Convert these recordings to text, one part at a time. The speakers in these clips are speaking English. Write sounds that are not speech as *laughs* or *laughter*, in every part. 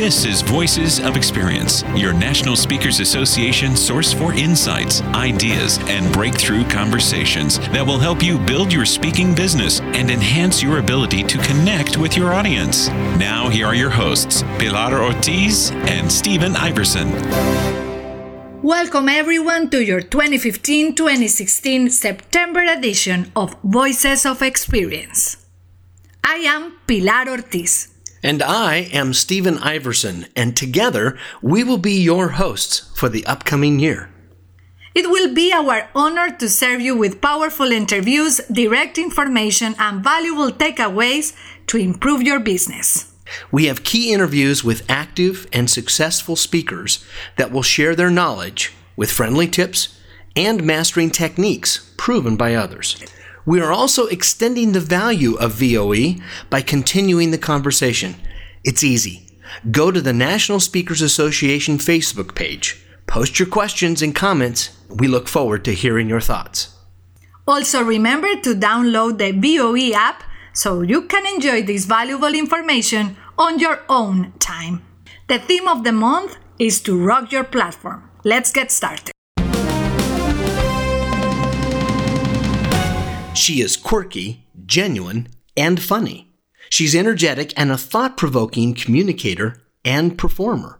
This is Voices of Experience, your National Speakers Association source for insights, ideas, and breakthrough conversations that will help you build your speaking business and enhance your ability to connect with your audience. Now, here are your hosts, Pilar Ortiz and Stephen Iverson. Welcome everyone to your 2015 2016 September edition of Voices of Experience. I am Pilar Ortiz. And I am Stephen Iverson, and together we will be your hosts for the upcoming year. It will be our honor to serve you with powerful interviews, direct information, and valuable takeaways to improve your business. We have key interviews with active and successful speakers that will share their knowledge with friendly tips and mastering techniques proven by others. We are also extending the value of VOE by continuing the conversation. It's easy. Go to the National Speakers Association Facebook page, post your questions and comments. We look forward to hearing your thoughts. Also, remember to download the VOE app so you can enjoy this valuable information on your own time. The theme of the month is to rock your platform. Let's get started. She is quirky, genuine, and funny. She's energetic and a thought provoking communicator and performer.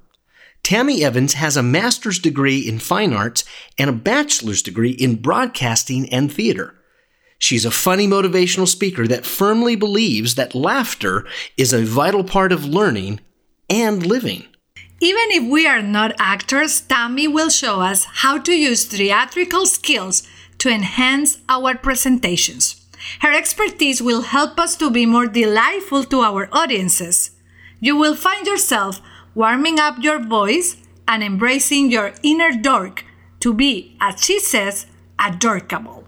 Tammy Evans has a master's degree in fine arts and a bachelor's degree in broadcasting and theater. She's a funny motivational speaker that firmly believes that laughter is a vital part of learning and living. Even if we are not actors, Tammy will show us how to use theatrical skills to enhance our presentations. Her expertise will help us to be more delightful to our audiences. You will find yourself warming up your voice and embracing your inner dork to be, as she says, adorkable.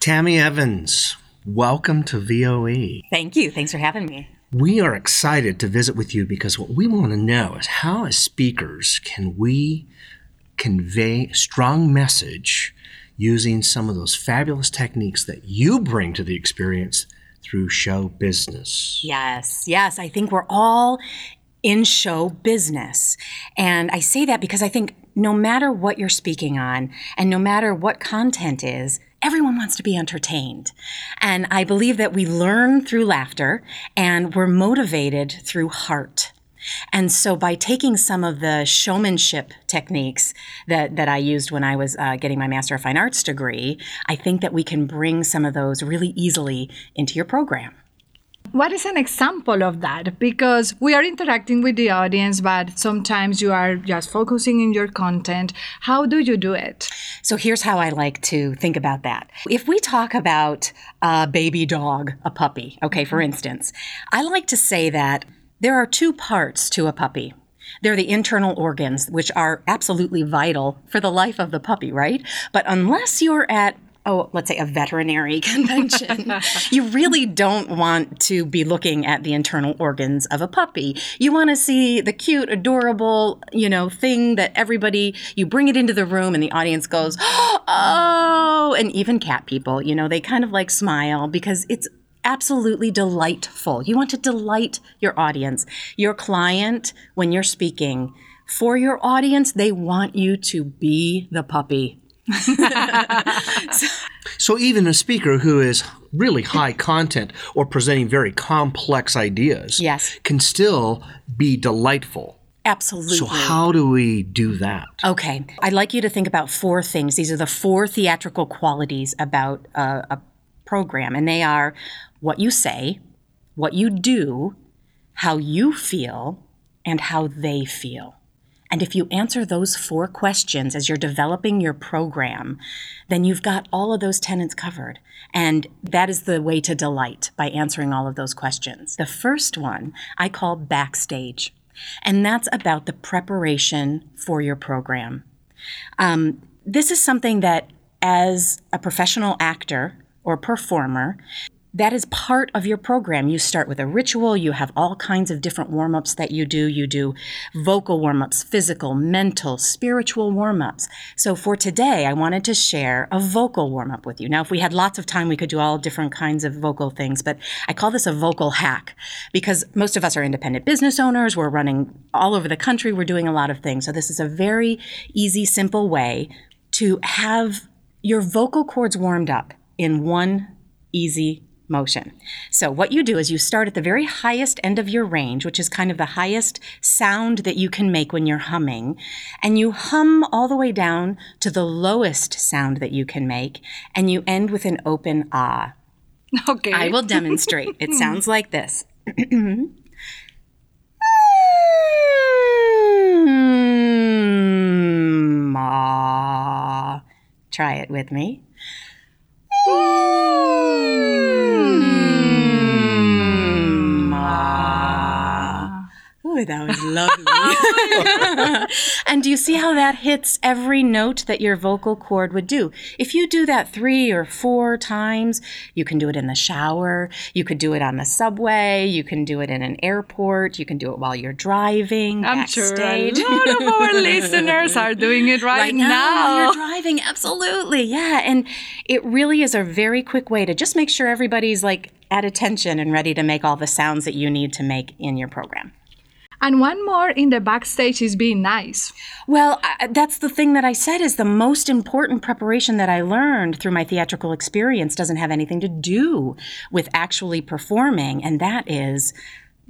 Tammy Evans, welcome to VOE. Thank you. Thanks for having me. We are excited to visit with you because what we want to know is how, as speakers, can we convey a strong message using some of those fabulous techniques that you bring to the experience through show business? Yes, yes. I think we're all in show business. And I say that because I think no matter what you're speaking on and no matter what content is, everyone wants to be entertained. And I believe that we learn through laughter and we're motivated through heart. And so, by taking some of the showmanship techniques that, that I used when I was uh, getting my Master of Fine Arts degree, I think that we can bring some of those really easily into your program. What is an example of that? Because we are interacting with the audience, but sometimes you are just focusing in your content. How do you do it? So here's how I like to think about that. If we talk about a baby dog, a puppy, okay, for instance, I like to say that there are two parts to a puppy. They're the internal organs, which are absolutely vital for the life of the puppy, right? But unless you're at oh, let's say a veterinary *laughs* convention, you really don't want to be looking at the internal organs of a puppy. You want to see the cute, adorable, you know, thing that everybody, you bring it into the room and the audience goes, *gasps* oh, and even cat people, you know, they kind of like smile because it's absolutely delightful. You want to delight your audience. Your client, when you're speaking, for your audience, they want you to be the puppy so, *laughs* so, even a speaker who is really high content or presenting very complex ideas yes. can still be delightful. Absolutely. So, how do we do that? Okay. I'd like you to think about four things. These are the four theatrical qualities about a, a program, and they are what you say, what you do, how you feel, and how they feel. And if you answer those four questions as you're developing your program, then you've got all of those tenants covered. And that is the way to delight by answering all of those questions. The first one I call backstage, and that's about the preparation for your program. Um, this is something that, as a professional actor or performer, that is part of your program. You start with a ritual, you have all kinds of different warm ups that you do. You do vocal warm ups, physical, mental, spiritual warm ups. So for today, I wanted to share a vocal warm up with you. Now, if we had lots of time, we could do all different kinds of vocal things, but I call this a vocal hack because most of us are independent business owners. We're running all over the country, we're doing a lot of things. So this is a very easy, simple way to have your vocal cords warmed up in one easy motion. So, what you do is you start at the very highest end of your range, which is kind of the highest sound that you can make when you're humming, and you hum all the way down to the lowest sound that you can make, and you end with an open ah. Okay. I will demonstrate. it *laughs* sounds like this. *clears throat* Ah. Try it with me. Mm-hmm. Ooh, that was lovely. *laughs* Oh and do you see how that hits every note that your vocal cord would do? If you do that three or four times, you can do it in the shower, you could do it on the subway, you can do it in an airport, you can do it while you're driving. I'm sure a lot of our *laughs* listeners are doing it right, right now, while now. you're driving absolutely yeah and it really is a very quick way to just make sure everybody's like at attention and ready to make all the sounds that you need to make in your program And one more in the backstage is being nice. well I, that's the thing that i said is the most important preparation that i learned through my theatrical experience doesn't have anything to do with actually performing and that is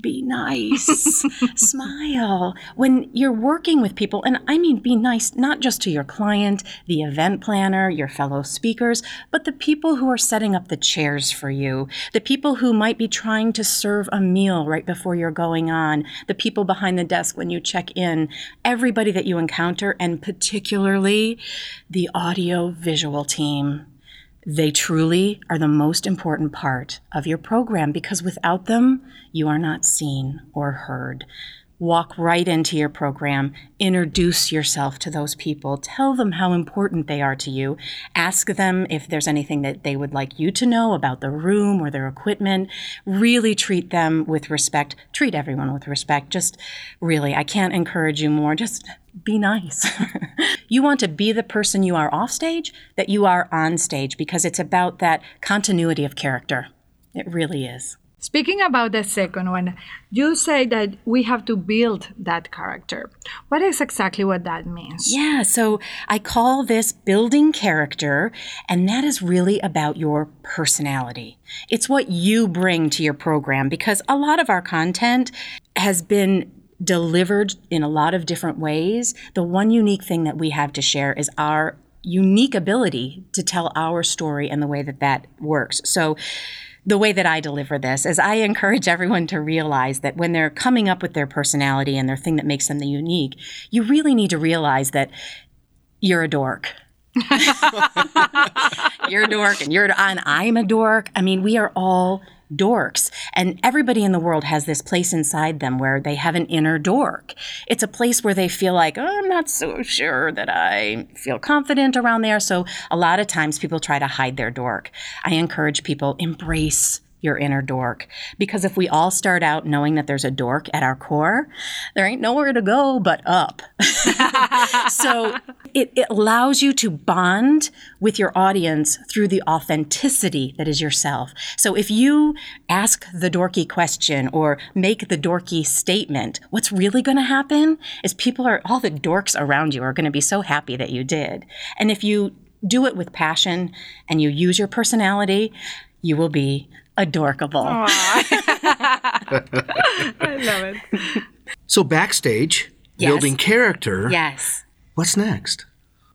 be nice, *laughs* smile. When you're working with people, and I mean be nice not just to your client, the event planner, your fellow speakers, but the people who are setting up the chairs for you, the people who might be trying to serve a meal right before you're going on, the people behind the desk when you check in, everybody that you encounter, and particularly the audio visual team. They truly are the most important part of your program because without them, you are not seen or heard. Walk right into your program, introduce yourself to those people, tell them how important they are to you, ask them if there's anything that they would like you to know about the room or their equipment. Really treat them with respect, treat everyone with respect. Just really, I can't encourage you more. Just be nice. *laughs* you want to be the person you are off stage that you are on stage because it's about that continuity of character. It really is. Speaking about the second one, you say that we have to build that character. What is exactly what that means? Yeah, so I call this building character, and that is really about your personality. It's what you bring to your program because a lot of our content has been delivered in a lot of different ways. The one unique thing that we have to share is our unique ability to tell our story and the way that that works. So, the way that I deliver this is I encourage everyone to realize that when they're coming up with their personality and their thing that makes them the unique, you really need to realize that you're a dork. *laughs* you're a dork and you're and I'm a dork. I mean, we are all dorks. And everybody in the world has this place inside them where they have an inner dork. It's a place where they feel like, oh, I'm not so sure that I feel confident around there. So a lot of times people try to hide their dork. I encourage people embrace your inner dork. Because if we all start out knowing that there's a dork at our core, there ain't nowhere to go but up. *laughs* so it, it allows you to bond with your audience through the authenticity that is yourself. So if you ask the dorky question or make the dorky statement, what's really going to happen is people are, all the dorks around you are going to be so happy that you did. And if you do it with passion and you use your personality, you will be adorkable. *laughs* I love it. So, backstage, Yes. building character, Yes. what's next?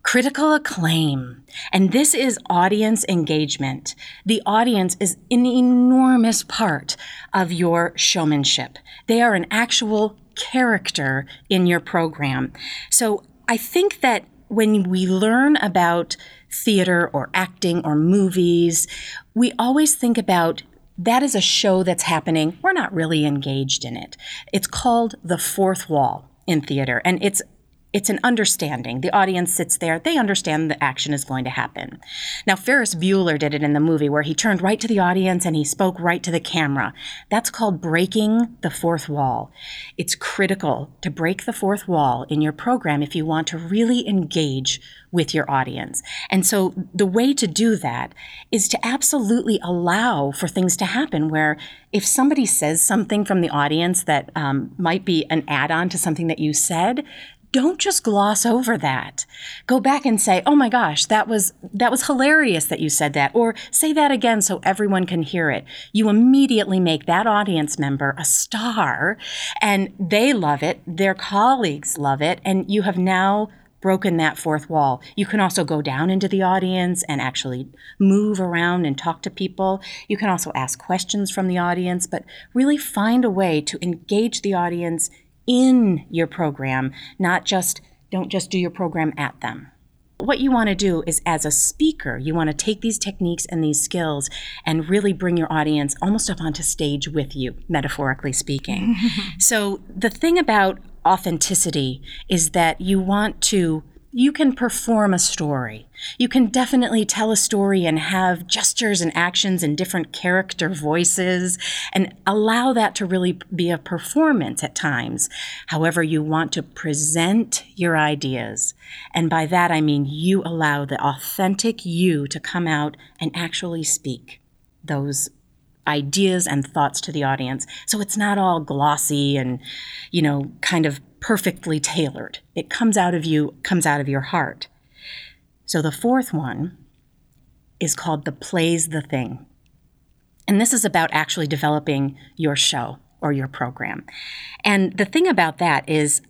Critical acclaim. And this is audience engagement. The audience is an enormous part of your showmanship. They are an actual character in your program. So I think that when we learn about theater or acting or movies, we always think about that is a show that's happening. We're not really engaged in it. It's called the fourth wall in theater, and it's it's an understanding. The audience sits there, they understand the action is going to happen. Now, Ferris Bueller did it in the movie where he turned right to the audience and he spoke right to the camera. That's called breaking the fourth wall. It's critical to break the fourth wall in your program if you want to really engage with your audience. And so the way to do that is to absolutely allow for things to happen where if somebody says something from the audience that um, might be an add on to something that you said, don't just gloss over that. Go back and say, "Oh my gosh, that was that was hilarious that you said that." Or say that again so everyone can hear it. You immediately make that audience member a star and they love it, their colleagues love it, and you have now broken that fourth wall. You can also go down into the audience and actually move around and talk to people. You can also ask questions from the audience, but really find a way to engage the audience in your program, not just don't just do your program at them. What you want to do is, as a speaker, you want to take these techniques and these skills and really bring your audience almost up onto stage with you, metaphorically speaking. *laughs* so, the thing about authenticity is that you want to you can perform a story. You can definitely tell a story and have gestures and actions and different character voices and allow that to really be a performance at times. However, you want to present your ideas. And by that, I mean you allow the authentic you to come out and actually speak those ideas and thoughts to the audience. So it's not all glossy and, you know, kind of perfectly tailored. It comes out of you, comes out of your heart. So the fourth one is called the plays the thing. And this is about actually developing your show or your program. And the thing about that is,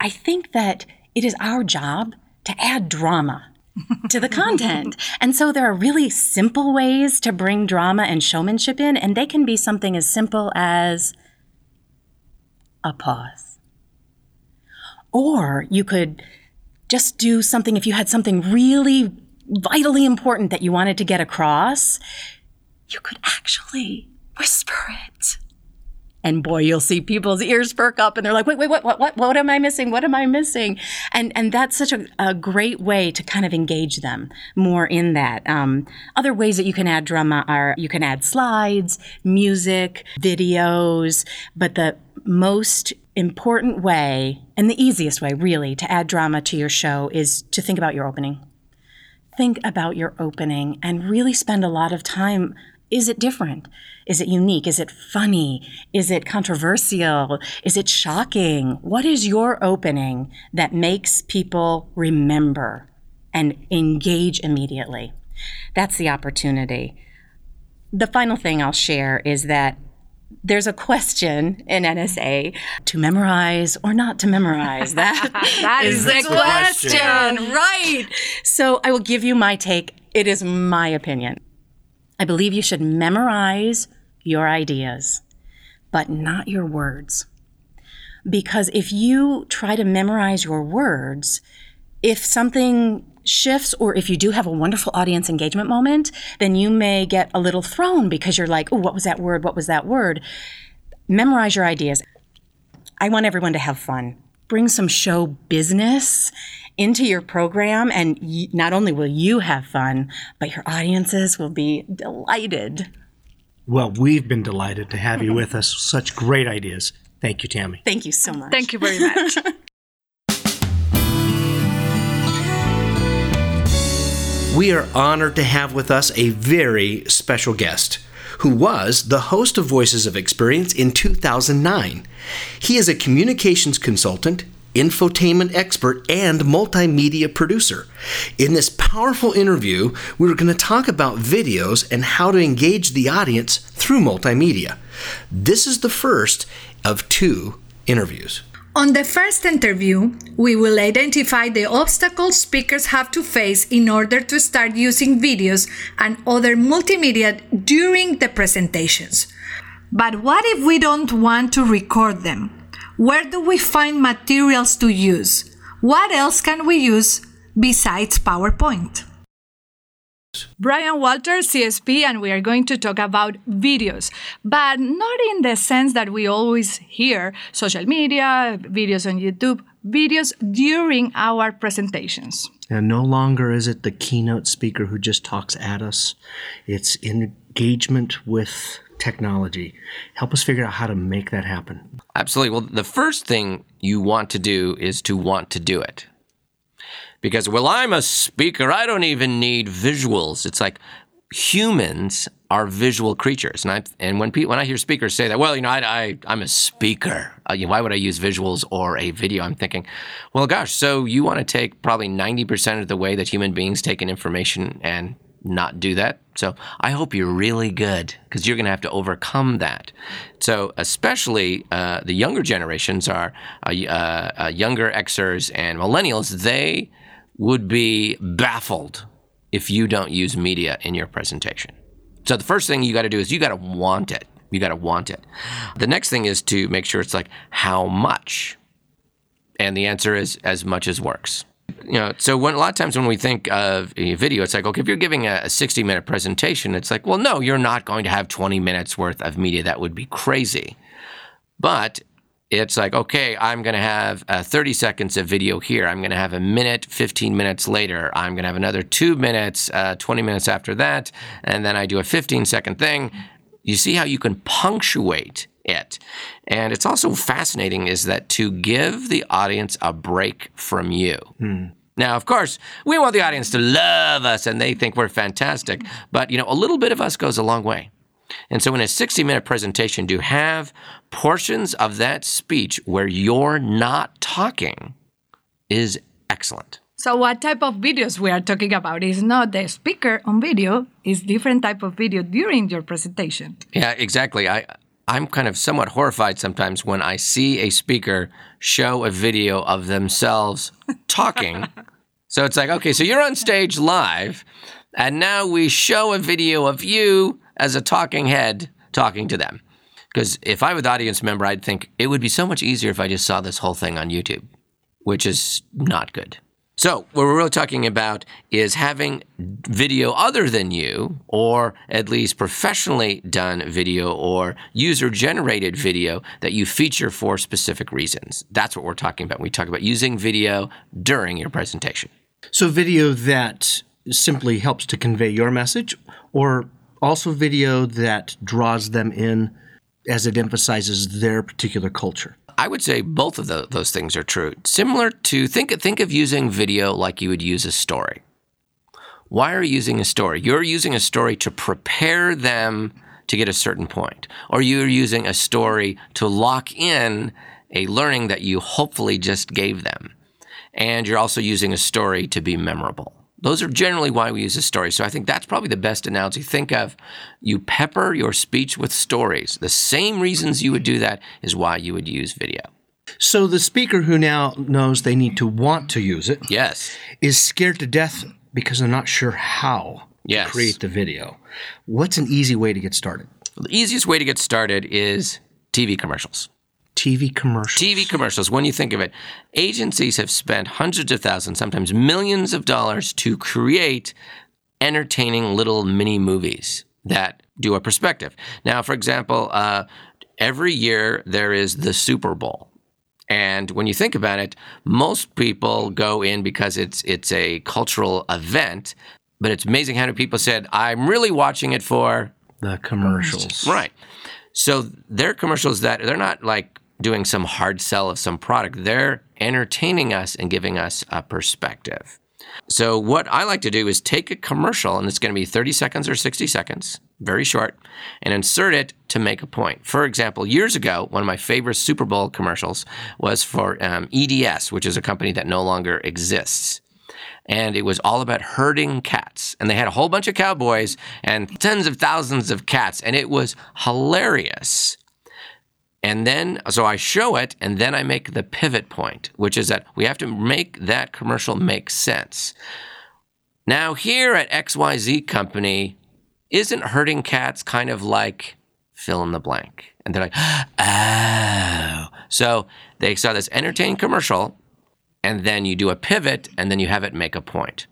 I think that it is our job to add drama to the content. *laughs* And so there are really simple ways to bring drama and showmanship in, and they can be something as simple as a pause. Or you could just do something if you had something really vitally important that you wanted to get across, you could actually whisper it. And boy, you'll see people's ears perk up and they're like, wait, wait, what, what, what, what am I missing? What am I missing? And, and that's such a, a great way to kind of engage them more in that. Um, other ways that you can add drama are you can add slides, music, videos, but the most important way and the easiest way really to add drama to your show is to think about your opening. Think about your opening and really spend a lot of time is it different? Is it unique? Is it funny? Is it controversial? Is it shocking? What is your opening that makes people remember and engage immediately? That's the opportunity. The final thing I'll share is that there's a question in NSA to memorize or not to memorize. *laughs* That, that is, is the question. question. Right. So I will give you my take. It is my opinion. I believe you should memorize your ideas, but not your words. Because if you try to memorize your words, if something shifts or if you do have a wonderful audience engagement moment, then you may get a little thrown because you're like, oh, what was that word? What was that word? Memorize your ideas. I want everyone to have fun. Bring some show business into your program, and not only will you have fun, but your audiences will be delighted. Well, we've been delighted to have you *laughs* with us. Such great ideas. Thank you, Tammy. Thank you so much. Thank you very much. *laughs* we are honored to have with us a very special guest who was the host of Voices of Experience in 2009. He is a communications consultant, infotainment expert, and multimedia producer. In this powerful interview, we are going to talk about videos and how to engage the audience through multimedia. This is the first of two interviews. On the first interview, we will identify the obstacles speakers have to face in order to start using videos and other multimedia during the presentations. But what if we don't want to record them? Where do we find materials to use? What else can we use besides PowerPoint? Brian Walter, CSP, and we are going to talk about videos, but not in the sense that we always hear social media, videos on YouTube, videos during our presentations. And no longer is it the keynote speaker who just talks at us, it's engagement with technology. Help us figure out how to make that happen. Absolutely. Well, the first thing you want to do is to want to do it. Because, well, I'm a speaker, I don't even need visuals. It's like humans are visual creatures. And, I, and when, when I hear speakers say that, well, you know, I, I, I'm a speaker, uh, you know, why would I use visuals or a video? I'm thinking, well, gosh, so you want to take probably 90% of the way that human beings take in information and not do that. So I hope you're really good because you're going to have to overcome that. So especially uh, the younger generations are uh, uh, uh younger Xers and millennials. They would be baffled if you don't use media in your presentation. So the first thing you got to do is you got to want it. You got to want it. The next thing is to make sure it's like how much. And the answer is as much as works. You know, so when, a lot of times when we think of a video, it's like, okay, if you're giving a, a 60 minute presentation, it's like, well, no, you're not going to have 20 minutes worth of media. That would be crazy. But it's like, okay, I'm going to have uh, 30 seconds of video here. I'm going to have a minute, 15 minutes later. I'm going to have another two minutes, uh, 20 minutes after that. And then I do a 15 second thing. You see how you can punctuate it. And it's also fascinating is that to give the audience a break from you. Hmm. Now, of course, we want the audience to love us and they think we're fantastic. But, you know, a little bit of us goes a long way. And so, in a 60 minute presentation, to have portions of that speech where you're not talking is excellent. So what type of videos we are talking about is not the speaker on video, is different type of video during your presentation. Yeah, exactly. I I'm kind of somewhat horrified sometimes when I see a speaker show a video of themselves *laughs* talking. so it's like, okay, so you're on stage live, and now we show a video of you as a talking head talking to them. Because if I were the audience member, I'd think it would be so much easier if I just saw this whole thing on YouTube, which is not good. So, what we're really talking about is having video other than you, or at least professionally done video or user generated video that you feature for specific reasons. That's what we're talking about. We talk about using video during your presentation. So, video that simply helps to convey your message, or also video that draws them in as it emphasizes their particular culture? I would say both of the, those things are true. Similar to think think of using video like you would use a story. Why are you using a story? You're using a story to prepare them to get a certain point, or you're using a story to lock in a learning that you hopefully just gave them. And you're also using a story to be memorable. Those are generally why we use a story. So I think that's probably the best analogy. Think of you pepper your speech with stories. The same reasons you would do that is why you would use video. So the speaker who now knows they need to want to use it yes. is scared to death because they're not sure how yes. to create the video. What's an easy way to get started? The easiest way to get started is TV commercials. TV commercials. TV commercials. When you think of it, agencies have spent hundreds of thousands, sometimes millions of dollars to create entertaining little mini movies that do a perspective. Now, for example, uh, every year there is the Super Bowl. And when you think about it, most people go in because it's it's a cultural event. But it's amazing how many people said, "I'm really watching it for the commercials." Right. So they're commercials that they're not like doing some hard sell of some product. They're entertaining us and giving us a perspective. So, what I like to do is take a commercial, and it's going to be 30 seconds or 60 seconds, very short, and insert it to make a point. For example, years ago, one of my favorite Super Bowl commercials was for um, EDS, which is a company that no longer exists. And it was all about herding cats. And they had a whole bunch of cowboys and tens of thousands of cats. And it was hilarious and then, so I show it, and then I make the pivot point, which is that we have to make that commercial make sense. Now, here at XYZ Company, isn't herding cats kind of like fill in the blank? And they're like, *gasps* oh. So they saw this entertaining commercial, and then you do a pivot, and then you have it make a point.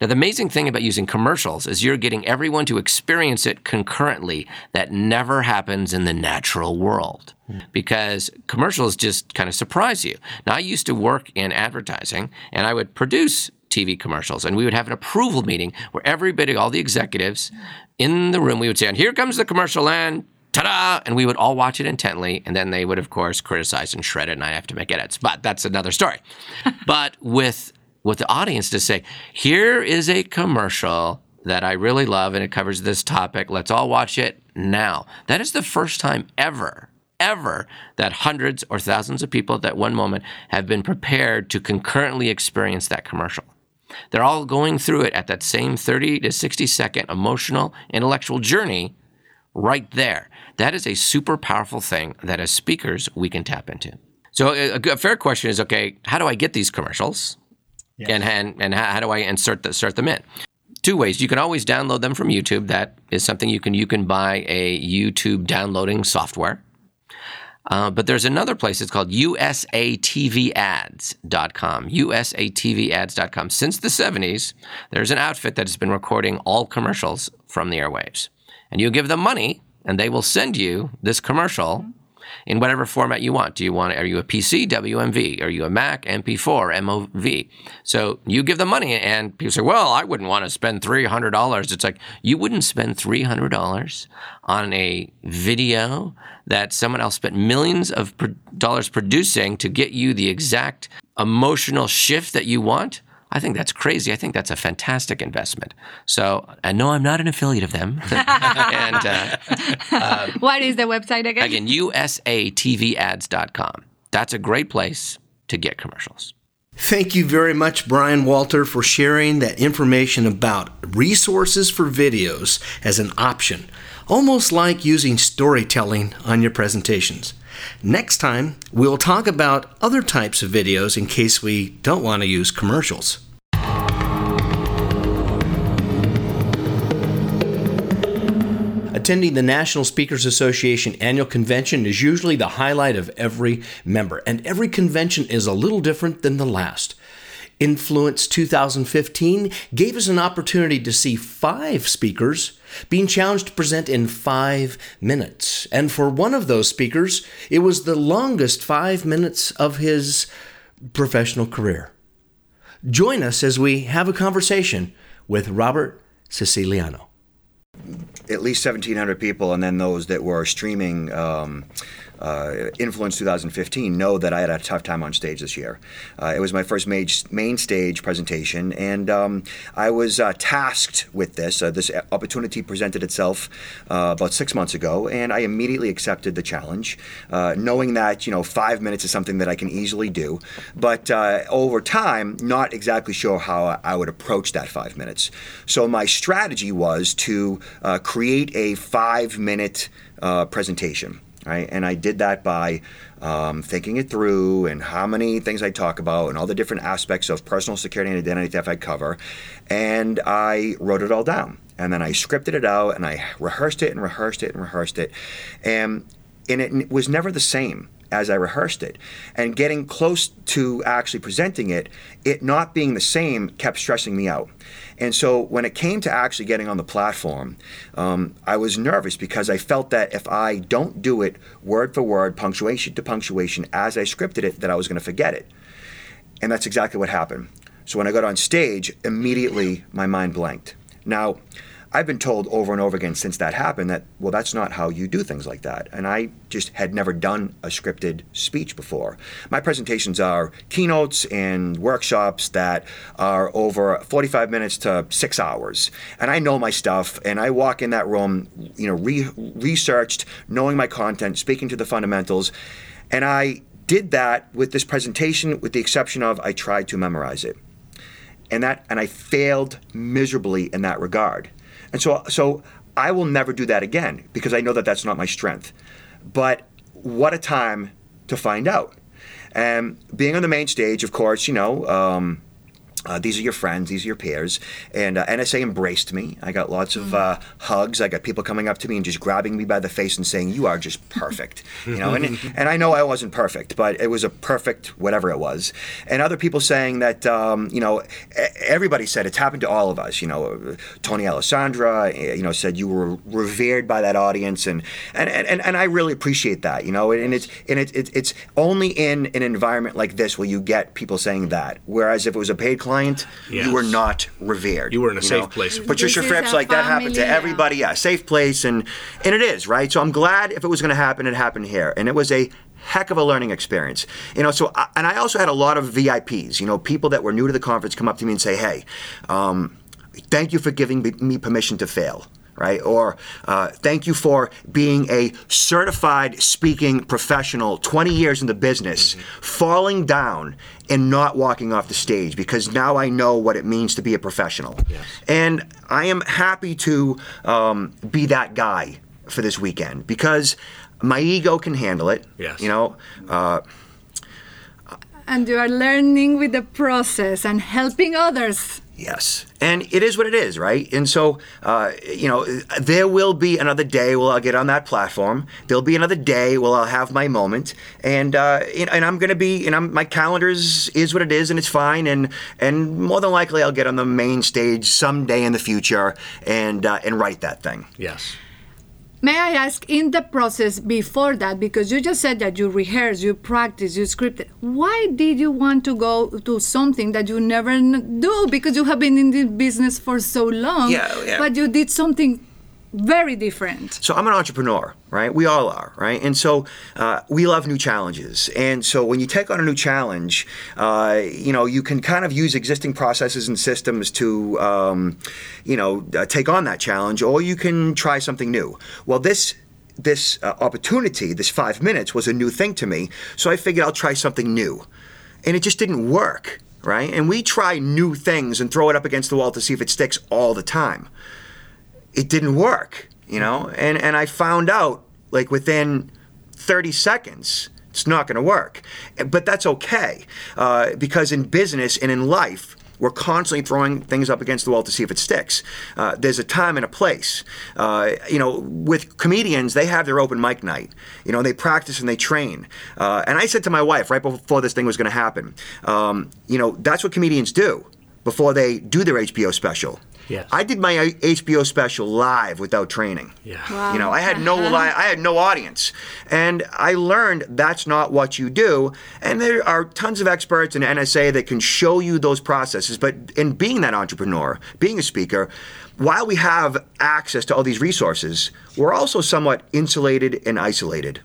Now, the amazing thing about using commercials is you're getting everyone to experience it concurrently. That never happens in the natural world. Because commercials just kind of surprise you. Now, I used to work in advertising and I would produce TV commercials and we would have an approval meeting where everybody, all the executives in the room, we would say, and here comes the commercial and ta-da! And we would all watch it intently and then they would of course criticize and shred it and i'd have to make edits. But that's another story. *laughs* But with with the audience to say here is a commercial that i really love and it covers this topic let's all watch it now that is the first time ever ever that hundreds or thousands of people at that one moment have been prepared to concurrently experience that commercial they're all going through it at that same 30 to 60 second emotional intellectual journey right there. That is a super powerful thing that as speakers we can tap into. So a, a fair question is okay, how do I get these commercials? And, and, and how, how do I insert, the, insert them in? Two ways. You can always download them from YouTube. That is something you can you can buy a YouTube downloading software. Uh, but there's another place. It's called USATVAds.com. USATVAds.com. Since the 70s, there's an outfit that has been recording all commercials from the airwaves and you give them money and they will send you this commercial in whatever format you want. Do you want are you a PC WMV? Are you a Mac MP4 MOV? So you give them money and people say, "Well, I wouldn't want to spend $300." It's like you wouldn't spend $300 on a video that someone else spent millions of dollars producing to get you the exact emotional shift that you want. I think that's crazy. I think that's a fantastic investment. So, and no, I'm not an affiliate of them. *laughs* and uh, uh, what is the website again? Again, usatvads.com. That's a great place to get commercials. Thank you very much, Brian Walter, for sharing that information about resources for videos as an option, almost like using storytelling on your presentations. Next time, we'll talk about other types of videos in case we don't want to use commercials. Attending the National Speakers Association annual convention is usually the highlight of every member, and every convention is a little different than the last. Influence 2015 gave us an opportunity to see five speakers being challenged to present in five minutes. And for one of those speakers, it was the longest five minutes of his professional career. Join us as we have a conversation with Robert Siciliano. At least 1,700 people, and then those that were streaming. Um, uh, Influence 2015 know that I had a tough time on stage this year. Uh, it was my first main stage presentation, and um, I was uh, tasked with this. Uh, this opportunity presented itself uh, about six months ago, and I immediately accepted the challenge, uh, knowing that you know five minutes is something that I can easily do, but over time, not exactly sure how I would approach that five minutes. So my strategy was to create a five-minute presentation right? And I did that by um, thinking it through and how many things I talk about and all the different aspects of personal security and identity theft I cover. And I wrote it all down. And then I scripted it out and I rehearsed it and rehearsed it and rehearsed it. And, and it was never the same as I rehearsed it. And getting close to actually presenting it, it not being the same kept stressing me out. And so when it came to actually getting on the platform, um, I was nervous because I felt that if I don't do it word for word, punctuation to punctuation, as I scripted it, that I was going to forget it. And that's exactly what happened. So when I got on stage, immediately my mind blanked. Now, I've been told over and over again since that happened that, well, that's not how you do things like that. And I just had never done a scripted speech before. My presentations are keynotes and workshops that are over 45 minutes to six hours. And I know my stuff, and I walk in that room, you know, re- researched, knowing my content, speaking to the fundamentals. And I did that with this presentation, with the exception of I tried to memorize it. And that and I failed miserably in that regard. And so, so I will never do that again because I know that that's not my strength. But what a time to find out. And being on the main stage, of course, you know, um, Uh, these are your friends. These are your peers. And uh, NSA embraced me. I got lots of uh, hugs. I got people coming up to me and just grabbing me by the face and saying, "You are just perfect." *laughs* You know, and and I know I wasn't perfect, but it was a perfect whatever it was. And other people saying that, um, you know, everybody said it's happened to all of us. You know, Tony Alessandra, eh, you know, said you were revered by that audience, and and and, and I really appreciate that. You know, and it's and it, it, it's only in an environment like this will you get people saying that. Whereas if it was a paid client, Yes. you were not revered. You were in a safe know? place. Patricia This is Fripp, like that happened to everybody. Yeah, safe place, and and it is right. So I'm glad if it was going to happen, it happened here, and it was a heck of a learning experience. You know, so I, and I also had a lot of VIPs. You know, people that were new to the conference come up to me and say, "Hey, um, thank you for giving me- me permission to fail." Right? Or uh, thank you for being a certified speaking professional, 20 years in the business, falling down and not walking off the stage because now I know what it means to be a professional. And I am happy to um, be that guy for this weekend because my ego can handle it. Yes. You know, uh, And you are learning with the process and helping others. Yes. And it is what it is, right? And so, uh, you know, there will be another day where I'll get on that platform. There'll be another day where I'll have my moment, and uh, and I'm going to be, and I'm, my calendar is, is what it is, and it's fine. And and more than likely, I'll get on the main stage someday in the future and uh, and write that thing. Yes. May I ask, in the process before that, because you just said that you rehearse, you practice, you scripted, why did you want to go to something that you never do? Because you have been in the business for so long, Yeah, yeah. but you did something very different. So I'm an entrepreneur, right? We all are, right? And so uh, we love new challenges. And so when you take on a new challenge, uh, you know, you can kind of use existing processes and systems to, um, you know, uh, take on that challenge, or you can try something new. Well, this this uh, opportunity, this five minutes, was a new thing to me. So I figured I'll try something new, and it just didn't work, right? And we try new things and throw it up against the wall to see if it sticks all the time it didn't work, you know? And and I found out like within 30 seconds it's not going to work. But that's okay uh, because in business and in life, we're constantly throwing things up against the wall to see if it sticks. Uh, there's a time and a place. Uh, you know, with comedians, they have their open mic night. You know, they practice and they train. Uh, and I said to my wife right before this thing was going to happen, um, you know, that's what comedians do before they do their HBO special. Yes. I did my HBO special live without training. Yeah. You know, I had no uh-huh. li- I had no audience, and I learned that's not what you do. And there are tons of experts in NSA that can show you those processes. But in being that entrepreneur, being a speaker, while we have access to all these resources, we're also somewhat insulated and isolated.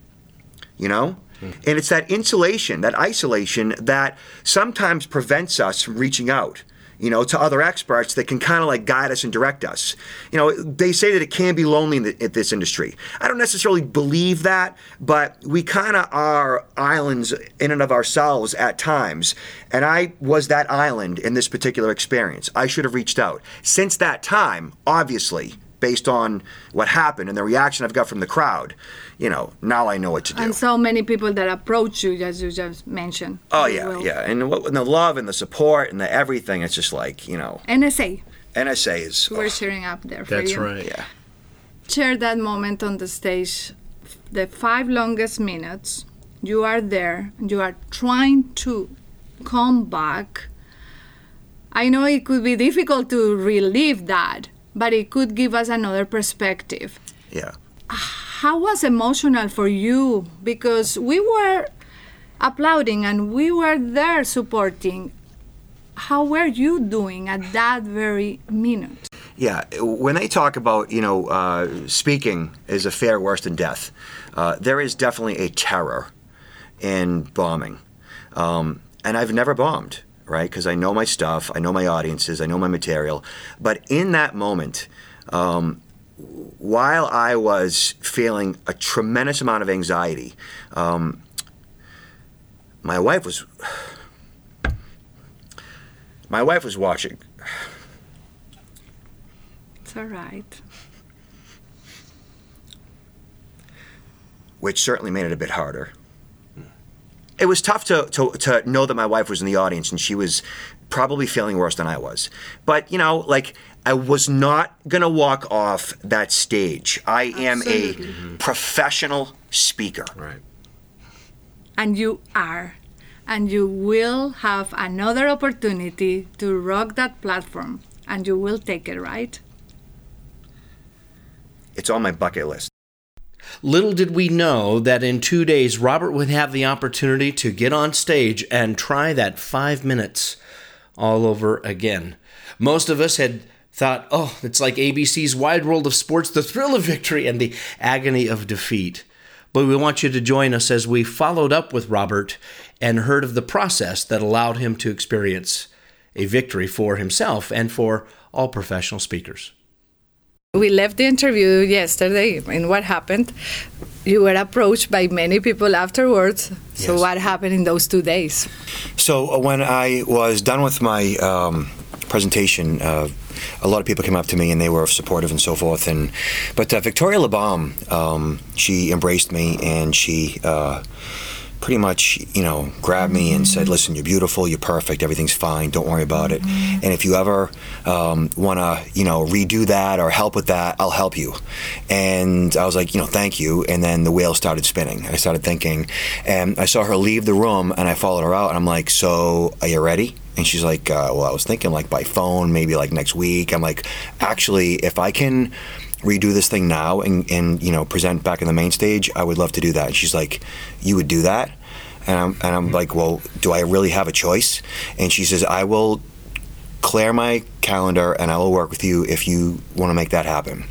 You know. Hmm. And it's that insulation, that isolation, that sometimes prevents us from reaching out you know, to other experts that can kind of like guide us and direct us. You know, they say that it can be lonely in, the, in this industry. I don't necessarily believe that, but we kind of are islands in and of ourselves at times. And I was that island in this particular experience. I should have reached out. Since that time, obviously, based on what happened and the reaction I've got from the crowd, you know, now I know what to do. And so many people that approach you, as you just mentioned. Oh yeah, will. yeah, and, what, and the love and the support and the everything. It's just like you know, NSA, NSA is. we're oh, cheering up there for That's you. right. yeah. Share that moment on the stage, the five longest minutes. You are there. You are trying to come back. I know it could be difficult to relive that, but it could give us another perspective. Yeah. How was emotional for you? Because we were applauding and we were there supporting. How were you doing at that very minute? Yeah, when they talk about you know uh, speaking is a fare worse than death, uh, there is definitely a terror in bombing, um, and I've never bombed, right? Because I know my stuff, I know my audiences, I know my material. But in that moment, um, while I was feeling a tremendous amount of anxiety, um, my wife was my wife was watching. It's all right. which certainly made it a bit harder. It was tough to, to, to know that my wife was in the audience and she was probably feeling worse than I was. But, you know, like, I was not going to walk off that stage. I am a mm-hmm. professional speaker. Right. And you are. And you will have another opportunity to rock that platform. And you will take it, right? It's on my bucket list. Little did we know that in two days, Robert would have the opportunity to get on stage and try that five minutes all over again. Most of us had thought, oh, it's like ABC's Wide World of Sports, the thrill of victory and the agony of defeat. But we want you to join us as we followed up with Robert and heard of the process that allowed him to experience a victory for himself and for all professional speakers. We left the interview yesterday, and what happened? You were approached by many people afterwards. So, Yes. what happened in those two days? So uh, when I was done with my um, presentation, uh, a lot of people came up to me and they were supportive and so forth. And but uh, Victoria Labalme, um, she embraced me and she. Uh, Pretty much, you know, grabbed me and said, "Listen, you're beautiful, you're perfect, everything's fine. Don't worry about it. And if you ever um, want to, you know, redo that or help with that, I'll help you." And I was like, "You know, thank you." And then the wheel started spinning. I started thinking, and I saw her leave the room, and I followed her out, and I'm like, "So, are you ready?" And she's like, uh, "Well, I was thinking like by phone, maybe like next week." I'm like, "Actually, if I can." Redo this thing now and, and you know present back in the main stage i would love to do that. And she's like you would do that? And i'm, and I'm like well do i really have a choice? And she says i will clear my calendar and i will work with you if you want to make that happen.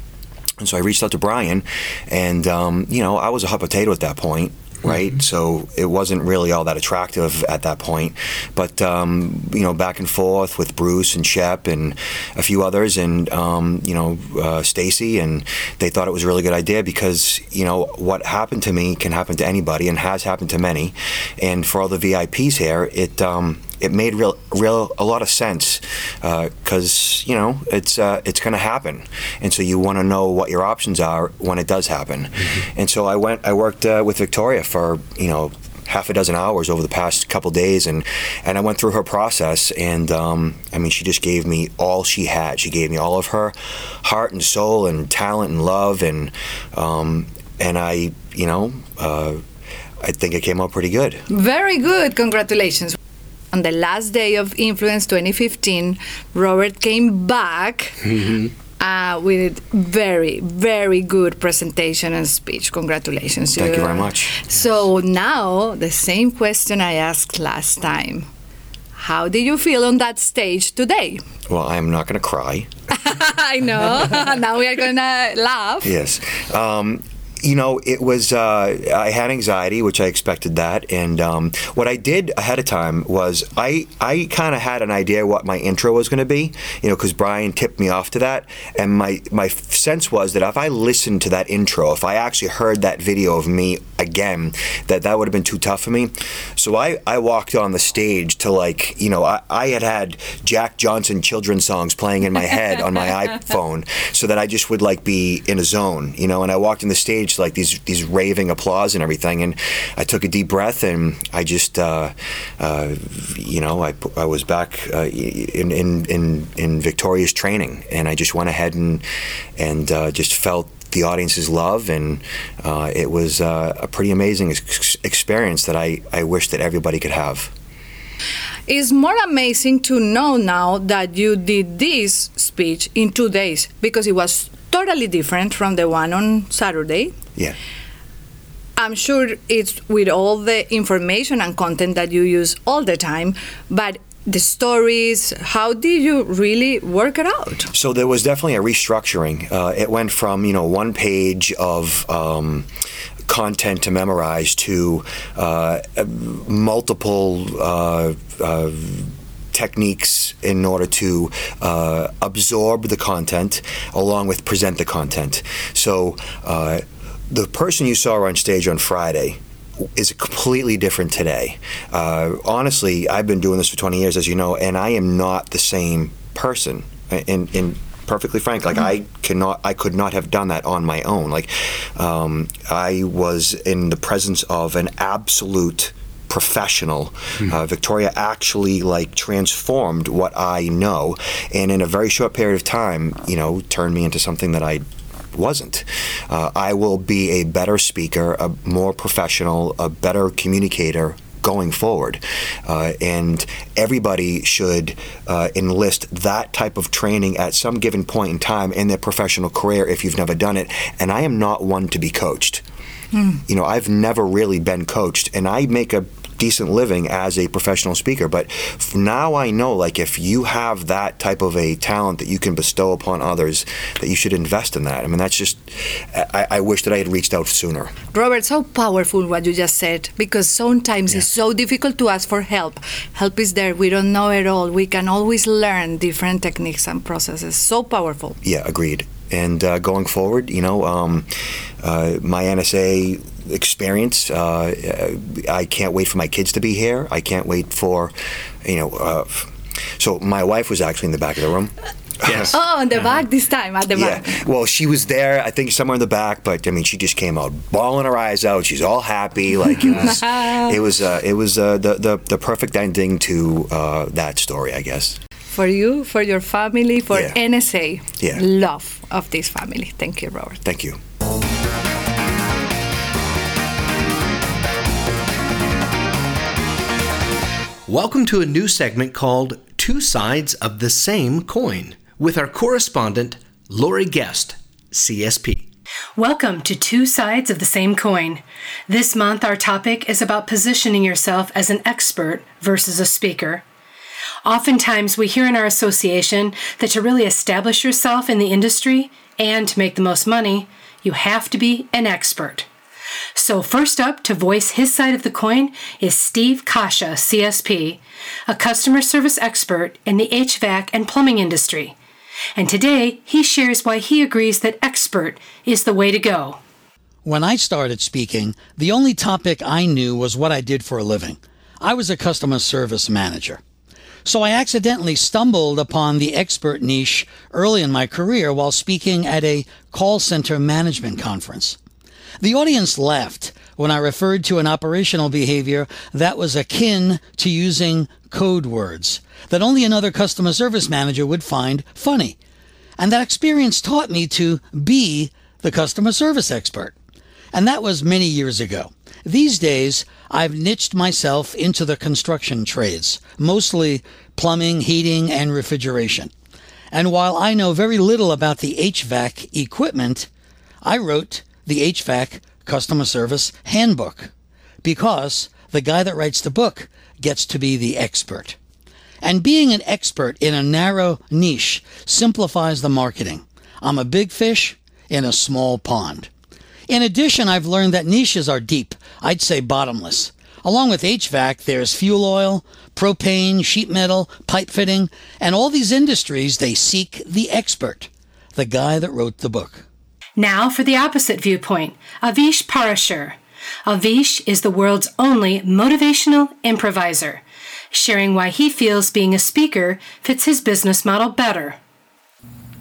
And so I reached out to Brian, and um, you know I was a hot potato at that point, right? So it wasn't really all that attractive at that point. But um, you know, back and forth with Bruce and Shep and a few others, and um, you know uh, Stacy, and they thought it was a really good idea because you know what happened to me can happen to anybody and has happened to many, and for all the VIPs here, it. Um, it made real, real a lot of sense because you know it's uh, it's going to happen, and so you want to know what your options are when it does happen. And so I went, I worked uh, with Victoria for you know half a dozen hours over the past couple days, and and I went through her process, and um, I mean she just gave me all she had. She gave me all of her heart and soul and talent and love, and um, and I you know. Uh, I think it came out pretty good. Very good. Congratulations. On the last day of Influence 2015, Robert came back uh, with a very, very good presentation and speech. Congratulations. Thank you very much. So now, the same question I asked last time. How did you feel on that stage today? Well, I'm not going to cry. *laughs* I know. *laughs* now we are going to laugh. Yes. Um, you know, it was, uh, I had anxiety, which I expected that. And um, what I did ahead of time was I, I kind of had an idea what my intro was going to be, you know, because Brian tipped me off to that. And my, my sense was that if I listened to that intro, if I actually heard that video of me again, that that would have been too tough for me. So I, I walked on the stage to like, you know, I, I had had Jack Johnson children's songs playing in my head on my *laughs* iPhone so that I just would like be in a zone, you know, and I walked in the stage to like these, these raving applause and everything. And I took a deep breath and I just, uh, uh, you know, I, I was back uh, in, in, in, in Victoria's training and I just went ahead and, and uh, just felt the audience's love, and uh, it was uh, a pretty amazing ex- experience that I, I wish that everybody could have. It's more amazing to know now that you did this speech in two days because it was totally different from the one on Saturday. Yeah. I'm sure it's with all the information and content that you use all the time, but the stories, how did you really work it out? So there was definitely a restructuring. Uh, it went from you know one page of um, content to memorize to uh, multiple. Uh, uh, techniques in order to uh, absorb the content along with present the content. So uh, the person you saw on stage on Friday is completely different today. Uh, honestly, I've been doing this for 20 years, as you know, and I am not the same person. In, in perfectly frank, like I cannot, I could not have done that on my own. Like um, I was in the presence of an absolute professional. Uh, Victoria actually like transformed what I know, and in a very short period of time, you know, turned me into something that I wasn't. Uh, I will be a better speaker, a more professional, a better communicator going forward. Uh, and everybody should uh, enlist that type of training at some given point in time in their professional career if you've never done it. And I am not one to be coached. You know, I've never really been coached, and I make a decent living as a professional speaker. But now I know, like, if you have that type of a talent that you can bestow upon others, that you should invest in that. I mean, that's just, I, I wish that I had reached out sooner. Robert, so powerful what you just said because sometimes it's so difficult to ask for help. Help is there. We don't know it all. We can always learn different techniques and processes. So powerful. Yeah, agreed. And uh, going forward, you know, um, uh, my NSA experience, uh, I can't wait for my kids to be here. I can't wait for, you know, uh, so my wife was actually in the back of the room. Yes. Oh, on the back this time, at the Yeah, back. well, she was there. I think somewhere in the back, but I mean, she just came out bawling her eyes out. She's all happy, like it was. *laughs* it was. Uh, it was uh, the, the the perfect ending to uh, that story, I guess. For you, for your family, for Yeah. NSA. Yeah. Love of this family. Thank you, Robert. Thank you. Welcome to a new segment called Two Sides of the Same Coin with our correspondent, Laurie Guest, CSP. Welcome to Two Sides of the Same Coin. This month, our topic is about positioning yourself as an expert versus a speaker. Oftentimes, we hear in our association that to really establish yourself in the industry and to make the most money, you have to be an expert. So, first up to voice his side of the coin is Steve Coscia, CSP, a customer service expert in the HVAC and plumbing industry. And today, he shares why he agrees that expert is the way to go. When I started speaking, the only topic I knew was what I did for a living. I was a customer service manager. So I accidentally stumbled upon the expert niche early in my career while speaking at a call center management conference. The audience laughed when I referred to an operational behavior that was akin to using code words that only another customer service manager would find funny. And that experience taught me to be the customer service expert. And that was many years ago. These days, I've niched myself into the construction trades, mostly plumbing, heating, and refrigeration. And while I know very little about the HVAC equipment, I wrote the HVAC Customer Service Handbook because the guy that writes the book gets to be the expert. And being an expert in a narrow niche simplifies the marketing. I'm a big fish in a small pond. In addition, I've learned that niches are deep, I'd say bottomless. Along with HVAC, there's fuel oil, propane, sheet metal, pipe fitting, and all these industries, they seek the expert, the guy that wrote the book. Now for the opposite viewpoint Avish Parashar. Avish is the world's only motivational improviser, sharing why he feels being a speaker fits his business model better.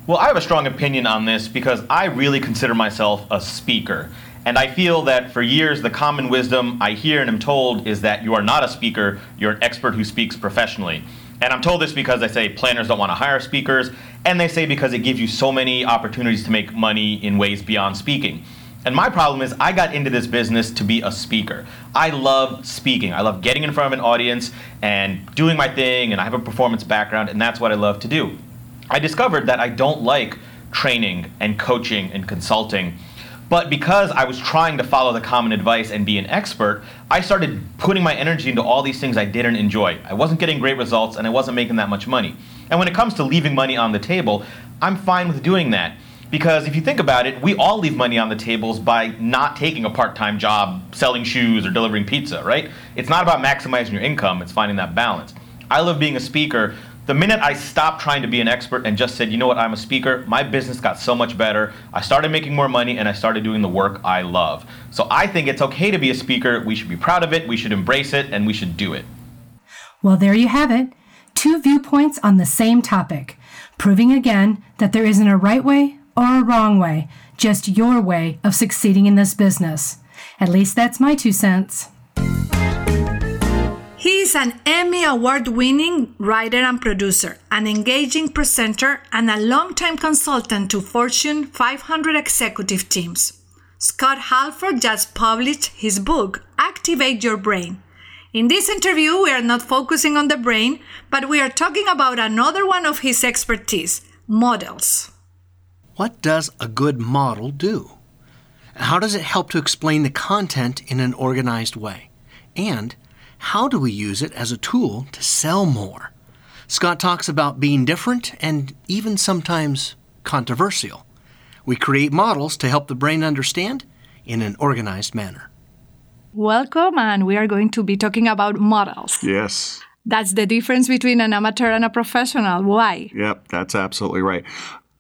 Well, I have a strong opinion on this because I really consider myself a speaker. And I feel that for years, the common wisdom I hear and am told is that you are not a speaker, you're an expert who speaks professionally. And I'm told this because they say planners don't want to hire speakers, and they say because it gives you so many opportunities to make money in ways beyond speaking. And my problem is, I got into this business to be a speaker. I love speaking. I love getting in front of an audience and doing my thing, and I have a performance background, and that's what I love to do. I discovered that I don't like training and coaching and consulting. But because I was trying to follow the common advice and be an expert, I started putting my energy into all these things I didn't enjoy. I wasn't getting great results and I wasn't making that much money. And when it comes to leaving money on the table, I'm fine with doing that. Because if you think about it, we all leave money on the tables by not taking a part time job selling shoes or delivering pizza, right? It's not about maximizing your income, it's finding that balance. I love being a speaker. The minute I stopped trying to be an expert and just said, you know what, I'm a speaker, my business got so much better. I started making more money and I started doing the work I love. So I think it's okay to be a speaker. We should be proud of it, we should embrace it, and we should do it. Well, there you have it. Two viewpoints on the same topic, proving again that there isn't a right way or a wrong way, just your way of succeeding in this business. At least that's my two cents. Is an Emmy Award winning writer and producer, an engaging presenter, and a longtime consultant to Fortune 500 executive teams. Scott Halford just published his book, Activate Your Brain. In this interview, we are not focusing on the brain, but we are talking about another one of his expertise models. What does a good model do? How does it help to explain the content in an organized way? And how do we use it as a tool to sell more? Scott talks about being different and even sometimes controversial. We create models to help the brain understand in an organized manner. Welcome, and we are going to be talking about models. Yes. That's the difference between an amateur and a professional. Why? Yep, that's absolutely right.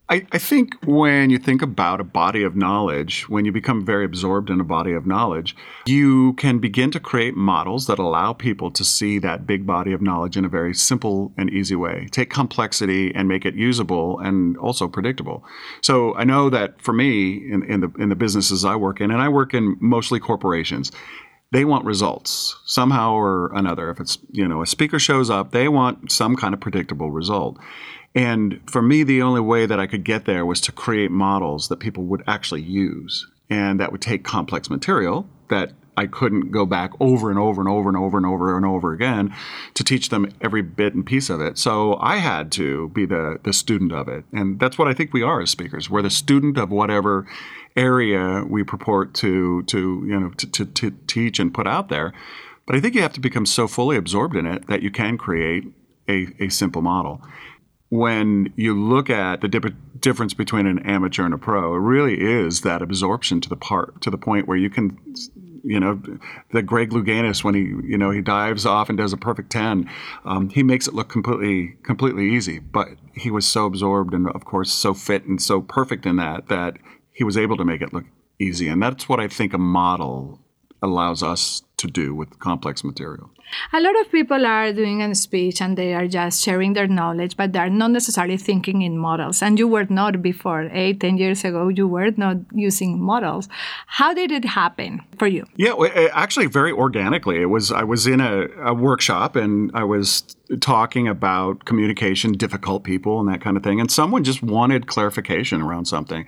I, I, think when you think about a body of knowledge, when you become very absorbed in a body of knowledge, you can begin to create models that allow people to see that big body of knowledge in a very simple and easy way. Take complexity and make it usable and also predictable. So I know that for me, in, in the in the businesses I work in, and I work in mostly corporations, they want results somehow or another. If it's, you know, a speaker shows up, they want some kind of predictable result. And for me, the only way that I could get there was to create models that people would actually use and that would take complex material that I couldn't go back over and over and over and over and over and over again to teach them every bit and piece of it. So I had to be the the student of it. And that's what I think we are as speakers. We're the student of whatever area we purport to to you know to, to, to teach and put out there. But I think you have to become so fully absorbed in it that you can create a, a simple model when you look at the dip- difference between an amateur and a pro, it really is that absorption to the part to the point where you can, you know, the Greg Louganis when he you know he dives off and does a perfect ten, um, he makes it look completely completely easy. But he was so absorbed and of course so fit and so perfect in that that he was able to make it look easy. And that's what I think a model allows us to do with complex material. A lot of people are doing a speech and they are just sharing their knowledge, but they're not necessarily thinking in models. And you were not before, eight, ten years ago, you were not using models. How did it happen for you? Yeah, eh, actually, very organically. It was I was in a, a workshop and I was talking about communication, difficult people, and that kind of thing. And someone just wanted clarification around something,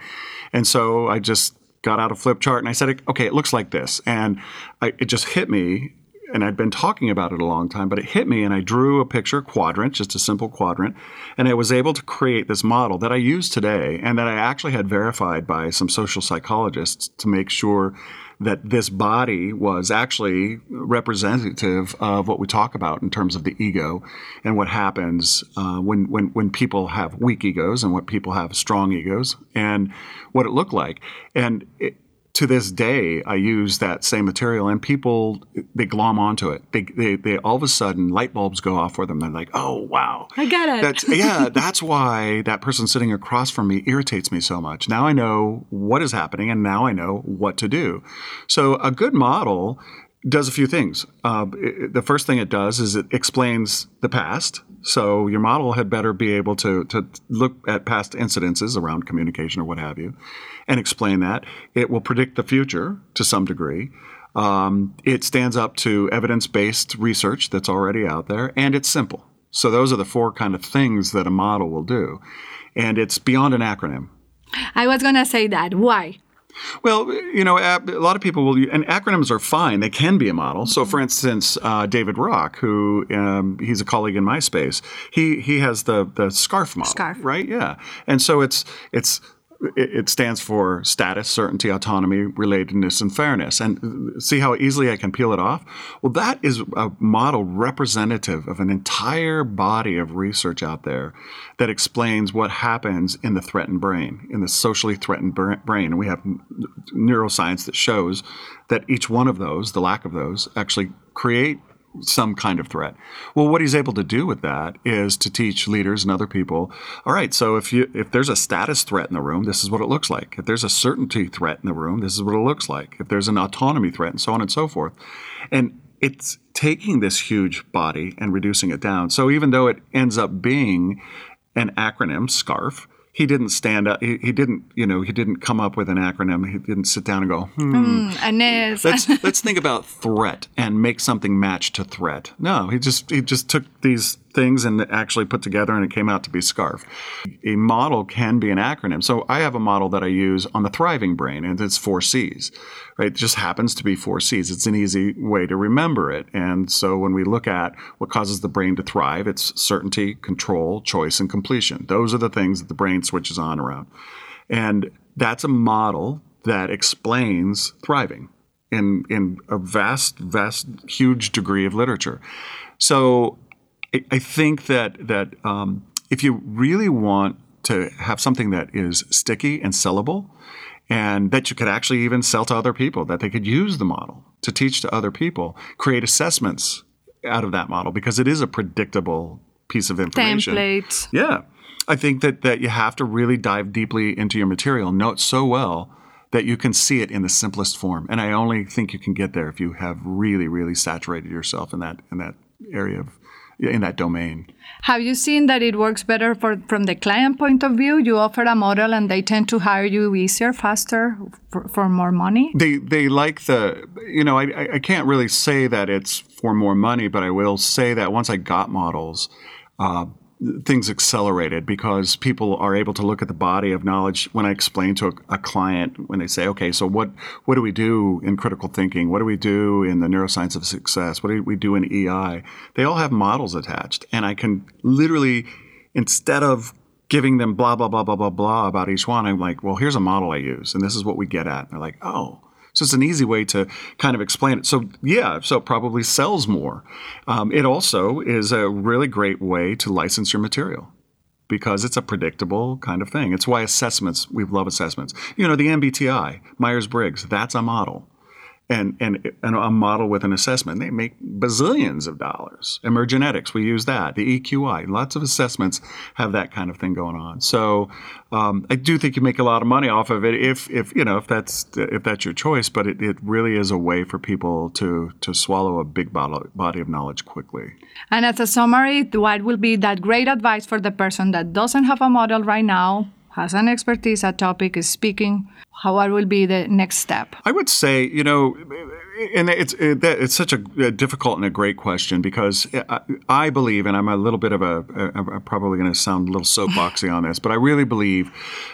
and so I just got out a flip chart and I said, okay, it looks like this. And I, it just hit me and I'd been talking about it a long time, but it hit me and I drew a picture quadrant, just a simple quadrant, and I was able to create this model that I use today and that I actually had verified by some social psychologists to make sure that this body was actually representative of what we talk about in terms of the ego and what happens uh, when, when, when people have weak egos and what people have strong egos and what it looked like. And to this day, I use that same material, and people they glom onto it. They, they, they all of a sudden light bulbs go off for them. They're like, "Oh wow, I got it." That's yeah. *laughs* that's why that person sitting across from me irritates me so much. Now I know what is happening, and now I know what to do. So a good model does a few things. Uh, it, the first thing it does is it explains the past. So your model had better be able to, to look at past incidences around communication or what have you and explain that. It will predict the future to some degree. Um, it stands up to evidence based research that's already out there, and it's simple. So those are the four kind of things that a model will do. And it's beyond an acronym. I was going to say that. Why? Well, you know, a lot of people will, and acronyms are fine. They can be a model. So, for instance, uh, David Rock, who um, he's a colleague in my space, he he has the the SCARF model, SCARF, right? Yeah, and so it's it's it stands for status, certainty, autonomy, relatedness, and fairness. And see how easily I can peel it off? Well, that is a model representative of an entire body of research out there that explains what happens in the threatened brain, in the socially threatened brain. And we have neuroscience that shows that each one of those, the lack of those, actually create some kind of threat. Well, what he's able to do with that is to teach leaders and other people, all right, so if you if there's a status threat in the room, this is what it looks like. If there's a certainty threat in the room, this is what it looks like. If there's an autonomy threat and so on and so forth. And it's taking this huge body and reducing it down. So even though it ends up being an acronym, SCARF, he didn't stand up. He, he didn't, you know, he didn't come up with an acronym. He didn't sit down and go, hmm. Mm, Inez. let's *laughs* let's think about threat and make something match to threat. No, he just he just took these things and actually put together and it came out to be SCARF. A model can be an acronym. So I have a model that I use on the thriving brain and it's four C's. Right? It just happens to be four C's. It's an easy way to remember it. And so when we look at what causes the brain to thrive, it's certainty, control, choice, and completion. Those are the things that the brain switches on around. And that's a model that explains thriving in in a vast, vast, huge degree of literature. So I, I think that that um, if you really want to have something that is sticky and sellable, and that you could actually even sell to other people, that they could use the model to teach to other people, create assessments out of that model because it is a predictable piece of information. Templates. Yeah. I think that, that you have to really dive deeply into your material, know it so well that you can see it in the simplest form. And I only think you can get there if you have really, really saturated yourself in that in that area of in that domain. Have you seen that it works better for, from the client point of view? You offer a model and they tend to hire you easier, faster, for, for more money? They they like the you know I I- I can't really say that it's for more money, but I will say that once I got models, uh, things accelerated because people are able to look at the body of knowledge when I explain to a, a client when they say, okay, so what what do we do in critical thinking? What do we do in the neuroscience of success? What do we do in EI? They all have models attached, and I can literally instead of giving them blah blah blah blah blah blah about each one, I'm like, well, here's a model I use, and this is what we get at. And they're like, oh. So it's an easy way to kind of explain it. So yeah, so it probably sells more. Um, it also is a really great way to license your material because it's a predictable kind of thing. It's why assessments, we love assessments. You know, the MBTI, Myers Briggs, that's a model. And, and, and a model with an assessment, they make bazillions of dollars. Emergenetics, we use that. The EQI, lots of assessments have that kind of thing going on. So um, I do think you make a lot of money off of it if, if you know if that's if that's your choice. But it, it really is a way for people to to swallow a big body of knowledge quickly. And as a summary, what will be that great advice for the person that doesn't have a model right now, has an expertise, a topic, is speaking? How what will be the next step? I would say, you know, and it's it, it's such a, difficult and a great question because I, I believe, and I'm a little bit of a, I'm probably going to sound a little soapboxy on this, but I really believe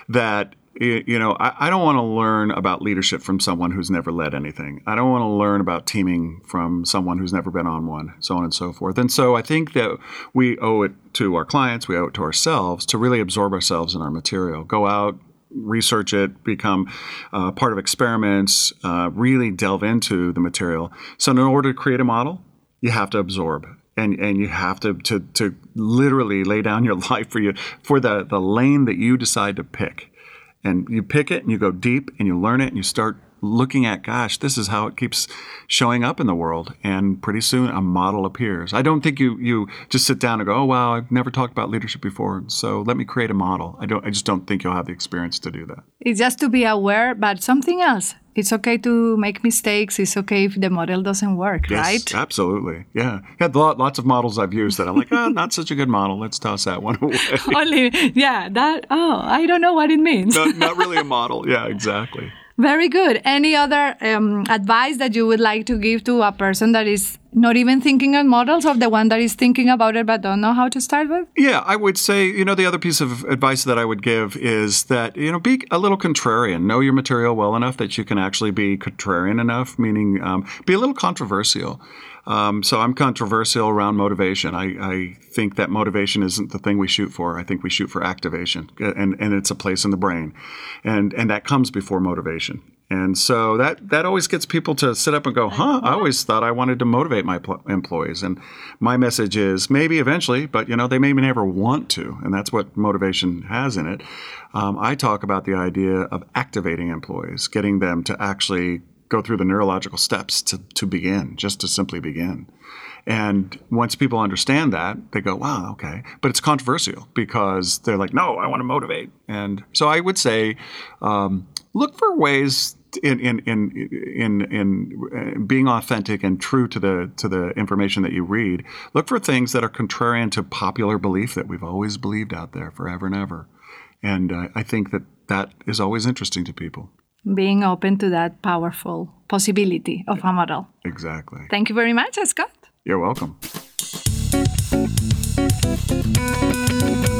that you know I, I don't want to learn about leadership from someone who's never led anything. I don't want to learn about teaming from someone who's never been on one, so on and so forth. And so I think that we owe it to our clients, we owe it to ourselves to really absorb ourselves in our material, go out research it, become uh, part of experiments, uh, really delve into the material. So, in order to create a model, you have to absorb. And, and you have to, to, to literally lay down your *laughs* life for you for the, the lane that you decide to pick. And you pick it and you go deep and you learn it and you start looking at, gosh, this is how it keeps showing up in the world. And pretty soon a model appears. I don't think you, you just sit down and go, oh, wow, I've never talked about leadership before. So let me create a model. I, don't, I just don't think you'll have the experience to do that. It's just to be aware, but something else. It's okay to make mistakes. It's okay if the model doesn't work, Yes, right? absolutely. Yeah. Had lot, lots of models I've used that I'm like, oh, not such a good model. Let's toss that one away. *laughs* Only, yeah, that, oh, I don't know what it means. not, not really a *laughs* model. Yeah, exactly. Very good. Any other um, advice that you would like to give to a person that is not even thinking on models or the one that is thinking about it but don't know how to start with? Yeah, I would say, you know, the other piece of advice that I would give is that, you know, be a little contrarian. Know your material well enough that you can actually be contrarian enough, meaning um, be a little controversial. Um, so I'm controversial around motivation. I, I think that motivation isn't the thing we shoot for. I think we shoot for activation, and, and it's a place in the brain, and and that comes before motivation. And so that that always gets people to sit up and go, "Huh? I always thought I wanted to motivate my pl- employees." And my message is maybe eventually, but you know they may never want to, and that's what motivation has in it. Um, I talk about the idea of activating employees, getting them to actually go through the neurological steps to, to begin, just to simply begin. And once people understand that, they go, wow, okay. But it's controversial because they're like, no, I want to motivate. And so I would say um, look for ways in, in, in, in, in uh, being authentic and true to the, to the information that you read. Look for things that are contrarian to popular belief that we've always believed out there forever and ever. And uh, I think that that is always interesting to people. Being open to that powerful possibility of a model. Exactly. Thank you very much, Scott. You're welcome.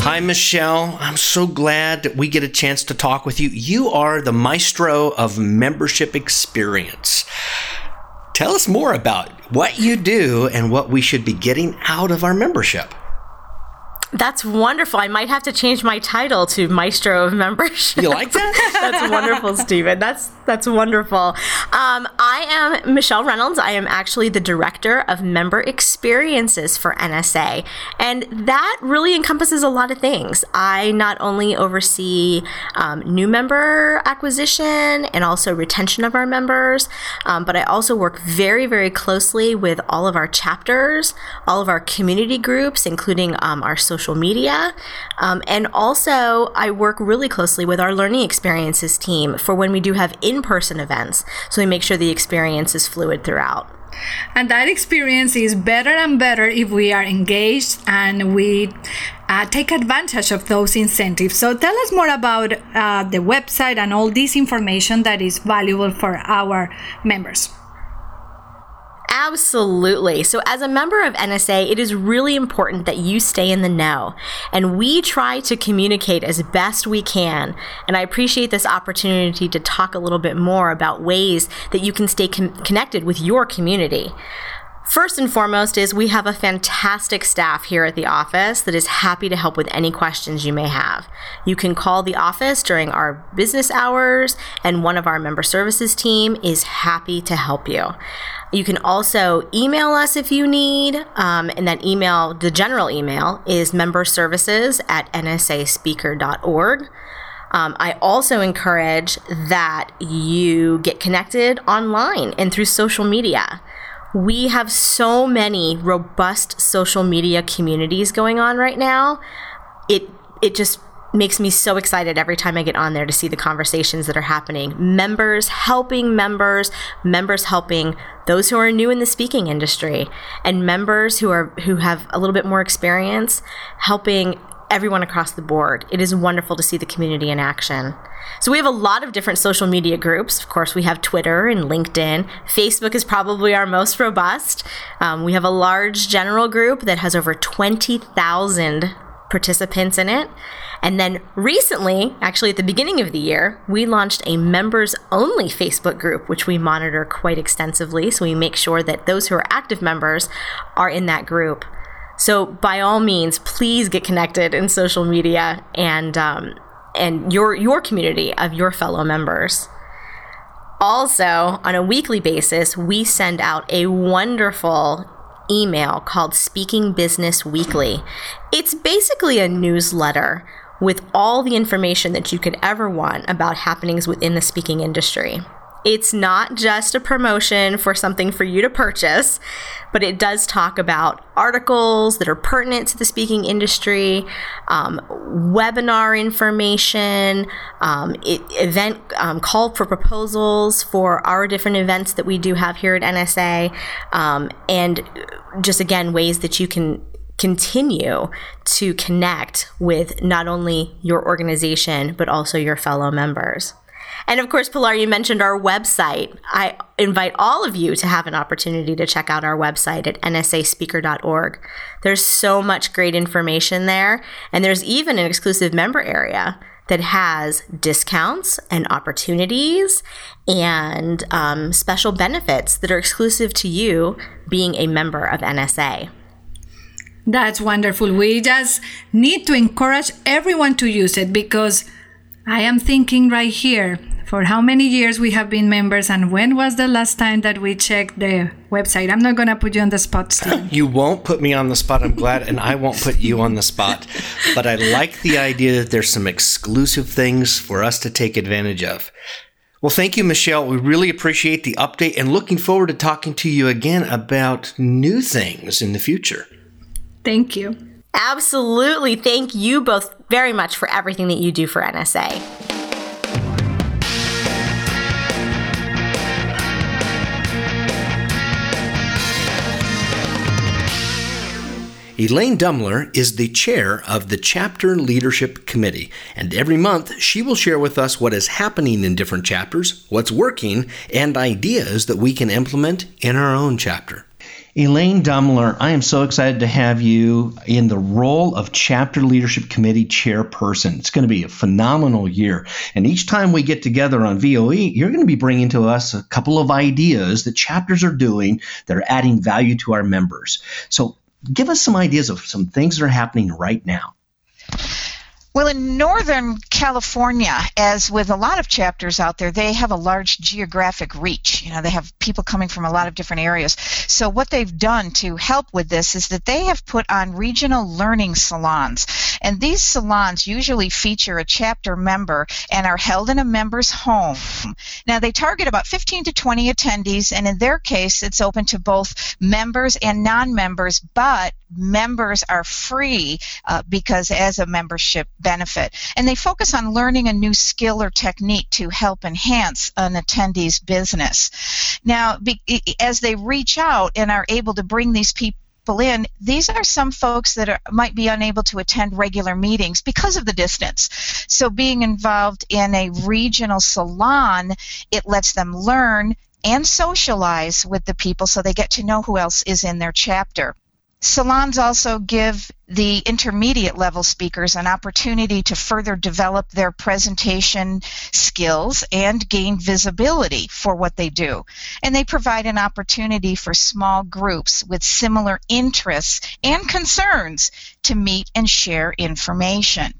Hi, Michelle. I'm so glad that we get a chance to talk with you. You are the maestro of membership experience. Tell us more about what you do and what we should be getting out of our membership. That's wonderful. I might have to change my title to Maestro of Membership. You like that? *laughs* that's wonderful, Stephen. That's that's wonderful. Um, I am Michelle Reynolds. I am actually the director of member experiences for NSA, and that really encompasses a lot of things. I not only oversee um, new member acquisition and also retention of our members, um, but I also work very very closely with all of our chapters, all of our community groups, including um, our social social media. Um, and also, I work really closely with our learning experiences team for when we do have in person events. So we make sure the experience is fluid throughout. And that experience is better and better if we are engaged and we uh, take advantage of those incentives. So tell us more about uh, the website and all this information that is valuable for our members. Absolutely. So, as a member of NSA, it is really important that you stay in the know. And we try to communicate as best we can. And I appreciate this opportunity to talk a little bit more about ways that you can stay con- connected with your community. First and foremost is we have a fantastic staff here at the office that is happy to help with any questions you may have. You can call the office during our business hours and one of our member services team is happy to help you. You can also email us if you need, um, and that email, the general email, is memberservices at nsaspeaker.org. Um, I also encourage that you get connected online and through social media. We have so many robust social media communities going on right now. It it just makes me so excited every time I get on there to see the conversations that are happening. Members helping members, members helping those who are new in the speaking industry, and members who are who have a little bit more experience helping everyone across the board. It is wonderful to see the community in action. So we have a lot of different social media groups. Of course, we have Twitter and LinkedIn. Facebook is probably our most robust. Um, we have a large general group that has over 20,000 participants in it. And then recently, actually at the beginning of the year, we launched a members only Facebook group, which we monitor quite extensively. So we make sure that those who are active members are in that group. So by all means, please get connected in social media and um, and your your community of your fellow members. Also, on a weekly basis, we send out a wonderful email called Speaking Business Weekly. It's basically a newsletter with all the information that you could ever want about happenings within the speaking industry. It's not just a promotion for something for you to purchase, but it does talk about articles that are pertinent to the speaking industry, um, webinar information, um, it, event um, call for proposals for our different events that we do have here at NSA, um, and just again ways that you can continue to connect with not only your organization but also your fellow members. And of course, Pilar, you mentioned our website. I invite all of you to have an opportunity to check out our website at nsaspeaker.org. There's so much great information there, and there's even an exclusive member area that has discounts and opportunities and um, special benefits that are exclusive to you being a member of NSA. That's wonderful. We just need to encourage everyone to use it because I am thinking right here for how many years we have been members and when was the last time that we checked the website? I'm not going to put you on the spot Steve. *laughs* you won't put me on the spot i'm glad and i won't put you on the spot. But i like the idea that there's some exclusive things for us to take advantage of. Well thank you michelle. We really appreciate the update and looking forward to talking to you again about new things in the future. Thank you. Absolutely. Thank you both very much for everything that you do for nsa Elaine Dumler is the chair of the Chapter Leadership Committee, and every month she will share with us what is happening in different chapters, what's working, and ideas that we can implement in our own chapter. Elaine Dumler, I am so excited to have you in the role of Chapter Leadership Committee chairperson. It's going to be a phenomenal year. And each time we get together on VOE, you're going to be bringing to us a couple of ideas that chapters are doing that are adding value to our members. So give us some ideas of some things that are happening right now. Well, in Northern California, as with a lot of chapters out there, they have a large geographic reach. You know, they have people coming from a lot of different areas. So, what they've done to help with this is that they have put on regional learning salons. And these salons usually feature a chapter member and are held in a member's home. Now, they target about 15 to 20 attendees, and in their case, it's open to both members and non members, but members are free uh, because as a membership benefit. And they focus on learning a new skill or technique to help enhance an attendee's business. Now, be, as they reach out and are able to bring these people in, these are some folks that are, might be unable to attend regular meetings because of the distance. So, being involved in a regional salon, it lets them learn and socialize with the people so they get to know who else is in their chapter. Salons also give the intermediate level speakers an opportunity to further develop their presentation skills and gain visibility for what they do. And they provide an opportunity for small groups with similar interests and concerns to meet and share information.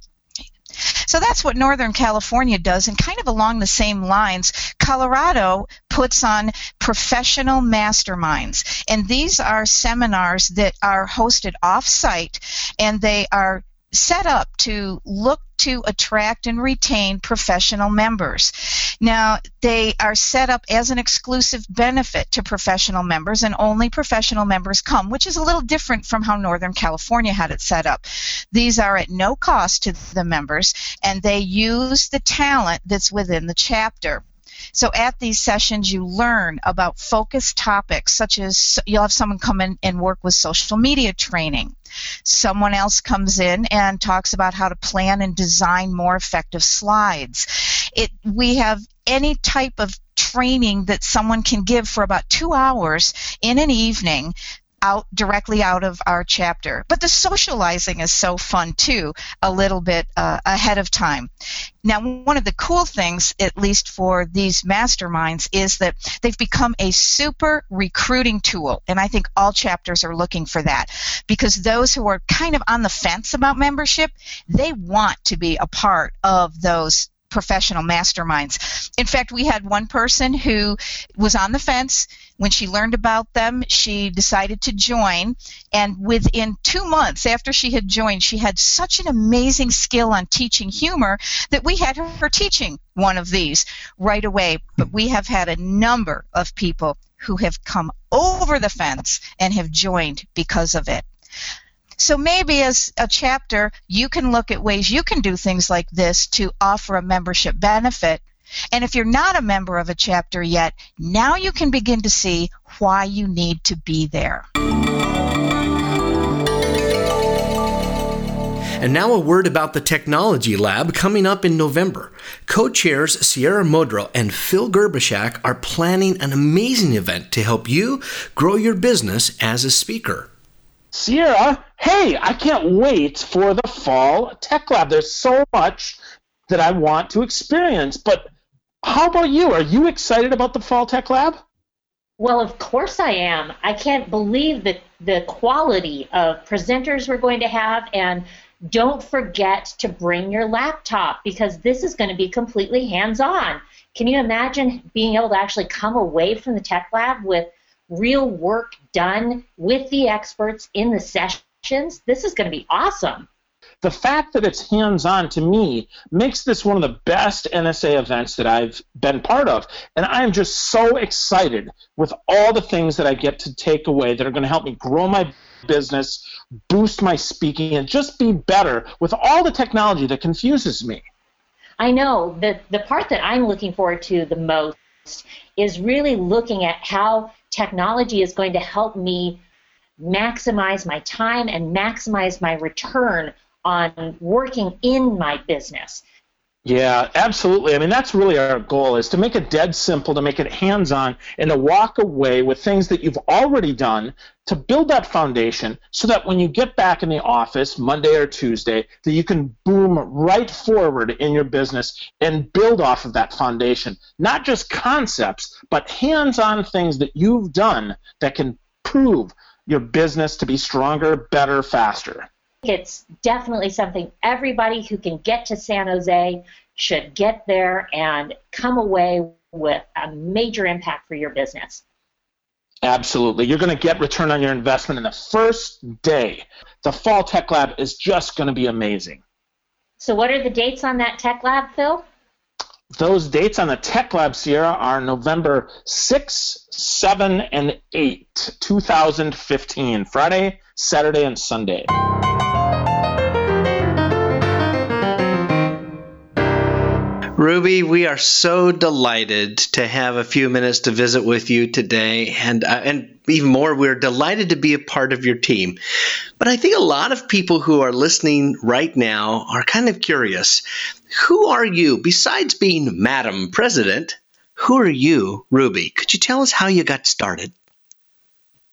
So that's what Northern California does, and kind of along the same lines, Colorado puts on professional masterminds. And these are seminars that are hosted off site and they are set up to look to attract and retain professional members. Now, they are set up as an exclusive benefit to professional members, and only professional members come, which is a little different from how Northern California had it set up. These are at no cost to the members, and they use the talent that's within the chapter. So at these sessions, you learn about focused topics, such as you'll have someone come in and work with social media training. Someone else comes in and talks about how to plan and design more effective slides. It, we have any type of training that someone can give for about two hours in an evening out directly out of our chapter. But the socializing is so fun too, a little bit uh, ahead of time. Now, one of the cool things, at least for these masterminds, is that they've become a super recruiting tool. And I think all chapters are looking for that because those who are kind of on the fence about membership, they want to be a part of those professional masterminds. In fact, we had one person who was on the fence. When she learned about them, she decided to join. And within two months after she had joined, she had such an amazing skill on teaching humor that we had her teaching one of these right away. But we have had a number of people who have come over the fence and have joined because of it. So maybe as a chapter, you can look at ways you can do things like this to offer a membership benefit. And if you're not a member of a chapter yet, now you can begin to see why you need to be there. And now a word about the Technology Lab coming up in November. Co chairs Sierra Modro and Phil Gerbyshak are planning an amazing event to help you grow your business as a speaker. Sierra, hey, I can't wait for the fall tech lab. There's so much that I want to experience. But how about you? Are you excited about the fall tech lab? Well, of course I am. I can't believe the, the quality of presenters we're going to have. And don't forget to bring your laptop because this is going to be completely hands on. Can you imagine being able to actually come away from the tech lab with real work done with the experts in the sessions. This is going to be awesome. The fact that it's hands on to me makes this one of the best NSA events that I've been part of. And I am just so excited with all the things that I get to take away that are going to help me grow my business, boost my speaking, and just be better with all the technology that confuses me. I know the the part that I'm looking forward to the most is really looking at how technology is going to help me maximize my time and maximize my return on working in my business. Yeah, absolutely. I mean, that's really our goal is to make it dead simple, to make it hands-on, and to walk away with things that you've already done to build that foundation so that when you get back in the office Monday or Tuesday, that you can boom right forward in your business and build off of that foundation. Not just concepts, but hands-on things that you've done that can prove your business to be stronger, better, faster. It's definitely something everybody who can get to San Jose should get there and come away with a major impact for your business. Absolutely. You're going to get return on your investment in the first day. The Fall Tech Lab is just going to be amazing. So, what are the dates on that Tech Lab, Phil? Those dates on the Tech Lab Sierra are November 6, 7, and 8, 2015, Friday, Saturday, and Sunday. Ruby, we are so delighted to have a few minutes to visit with you today, and uh, and even more, we're delighted to be a part of your team. But I think a lot of people who are listening right now are kind of curious. Who are you besides being Madam President? Who are you, Ruby? Could you tell us how you got started?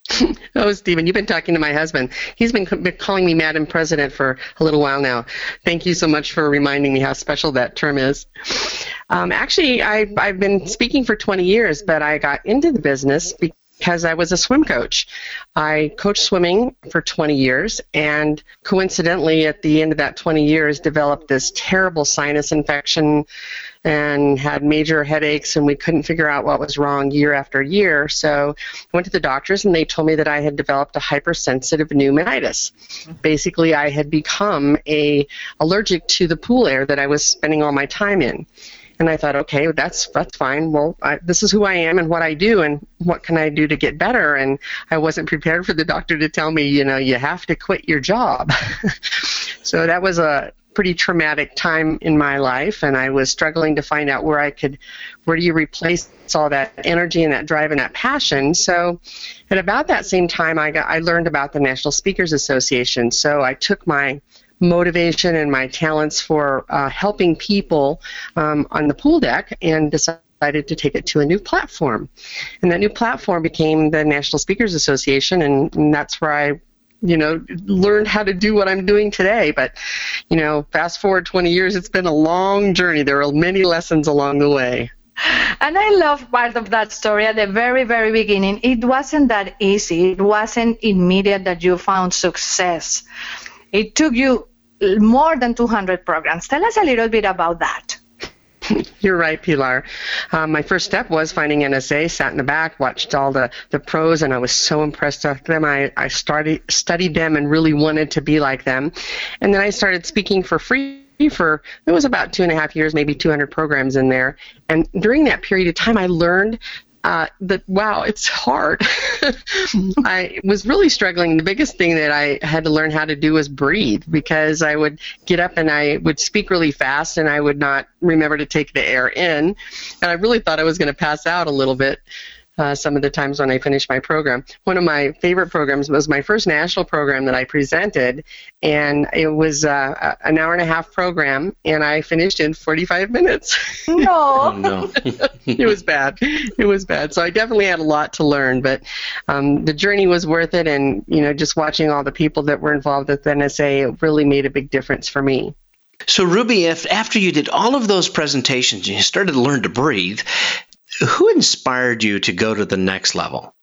*laughs* oh, Stephen, you've been talking to my husband. He's been, been calling me Madam President for a little while now. Thank you so much for reminding me how special that term is. Um, actually, I, I've been speaking for 20 years, but I got into the business because I was a swim coach. I coached swimming for 20 years, and coincidentally, at the end of that 20 years, developed this terrible sinus infection and had major headaches, and we couldn't figure out what was wrong year after year. So I went to the doctors, and they told me that I had developed a hypersensitive pneumonitis. Mm-hmm. Basically, I had become a allergic to the pool air that I was spending all my time in. And I thought, okay, that's that's fine. Well, I, this is who I am and what I do, and what can I do to get better? And I wasn't prepared for the doctor to tell me, you know, you have to quit your job. *laughs* so that was a pretty traumatic time in my life, and I was struggling to find out where I could, where do you replace all that energy and that drive and that passion. So, at about that same time, I got I learned about the National Speakers Association. So I took my motivation and my talents for uh, helping people um, on the pool deck and decided to take it to a new platform. And that new platform became the National Speakers Association, and, and that's where I you know, learned how to do what I'm doing today. But, you know, fast forward 20 years, it's been a long journey. There are many lessons along the way. And I love part of that story at the very, very beginning. It wasn't that easy. It wasn't immediate that you found success. It took you more than 200 programs. Tell us a little bit about that. *laughs* You're right, Pilar. Um, my first step was finding NSA, sat in the back, watched all the, the pros, and I was so impressed with them. I, I started studied them and really wanted to be like them. And then I started speaking for free for it was about two and a half years, maybe 200 programs in there. And during that period of time, I learned uh, that wow, it's hard. *laughs* I was really struggling. The biggest thing that I had to learn how to do was breathe because I would get up and I would speak really fast and I would not remember to take the air in, and I really thought I was going to pass out a little bit uh, some of the times when I finished my program. One of my favorite programs was my first national program that I presented, and it was uh, an hour and a half program, and I finished in 45 minutes. No. *laughs* oh, no. *laughs* it was bad. It was bad. So I definitely had a lot to learn, but um, the journey was worth it, and you know, just watching all the people that were involved with NSA, it really made a big difference for me. So, Ruby, if after you did all of those presentations, you started to learn to breathe, who inspired you to go to the next level?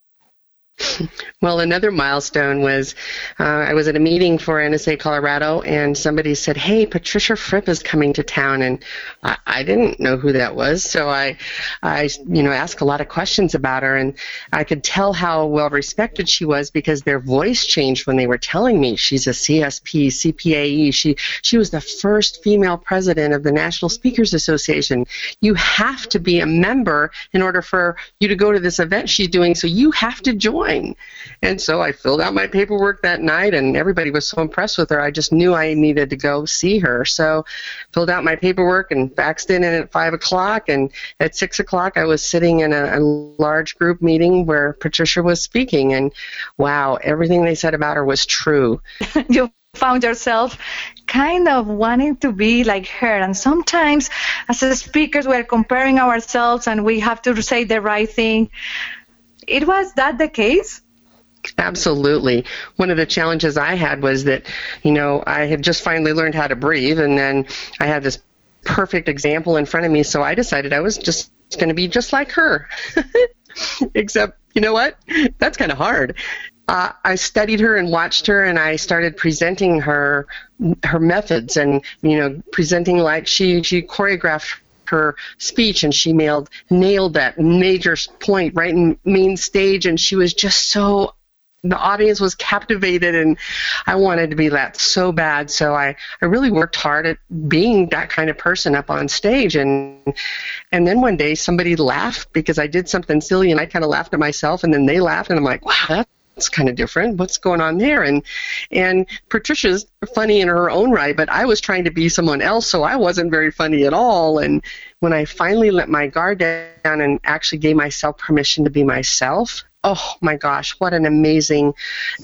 Well, another milestone was uh, I was at a meeting for NSA Colorado, and somebody said, "Hey, Patricia Fripp is coming to town," and I, I didn't know who that was, so I, I, you know, asked a lot of questions about her, and I could tell how well respected she was because their voice changed when they were telling me she's a CSP, CPAE. She she was the first female president of the National Speakers Association. You have to be a member in order for you to go to this event she's doing, so you have to join coin. And so I filled out my paperwork that night, and everybody was so impressed with her. I just knew I needed to go see her. So filled out my paperwork and faxed in at five o'clock. And at six o'clock, I was sitting in a, a large group meeting where Patricia was speaking. And wow, everything they said about her was true. *laughs* you found yourself kind of wanting to be like her. And sometimes, as speakers, we're comparing ourselves and we have to say the right thing. It was that the case? Absolutely. One of the challenges I had was that, you know, I had just finally learned how to breathe, and then I had this perfect example in front of me, so I decided I was just going to be just like her. *laughs* Except, you know what? That's kind of hard. Uh, I studied her and watched her, and I started presenting her her methods, and you know, presenting like she she choreographed her speech and she nailed nailed that major point right in main stage and she was just so the audience was captivated and I wanted to be that so bad. So I, I really worked hard at being that kind of person up on stage and and then one day somebody laughed because I did something silly and I kind of laughed at myself and then they laughed and I'm like, wow, that's kind of different. What's going on there? And and Patricia's funny in her own right, but I was trying to be someone else, so I wasn't very funny at all. And when I finally let my guard down and actually gave myself permission to be myself, oh my gosh, what an amazing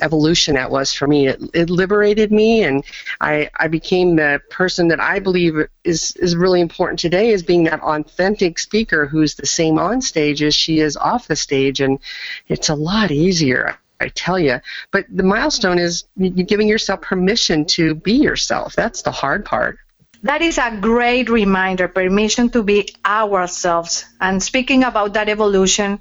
evolution that was for me. It, it liberated me, and I, I became the person that I believe is, is really important today is being that authentic speaker who's the same on stage as she is off the stage, and it's a lot easier. I tell you. But the milestone is giving yourself permission to be yourself. That's the hard part. That is a great reminder permission to be ourselves. And speaking about that evolution,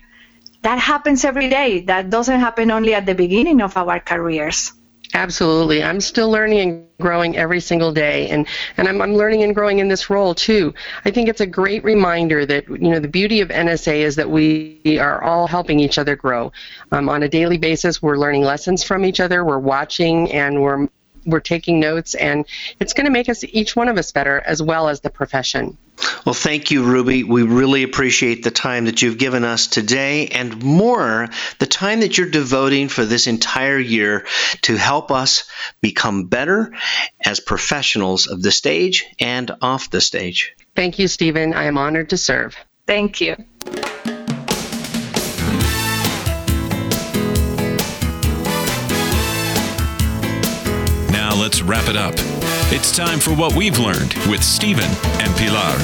that happens every day. That doesn't happen only at the beginning of our careers. Absolutely. I'm still learning and growing every single day and, and I'm, I'm learning and growing in this role too. I think it's a great reminder that you know the beauty of NSA is that we are all helping each other grow. Um, on a daily basis we're learning lessons from each other, we're watching and we're we're taking notes, and it's going to make us each one of us better as well as the profession. Well, thank you, Ruby. We really appreciate the time that you've given us today and more, the time that you're devoting for this entire year to help us become better as professionals of the stage and off the stage. Thank you, Stephen. I am honored to serve. Thank you. Wrap it up. It's time for what we've learned with Stephen and Pilar.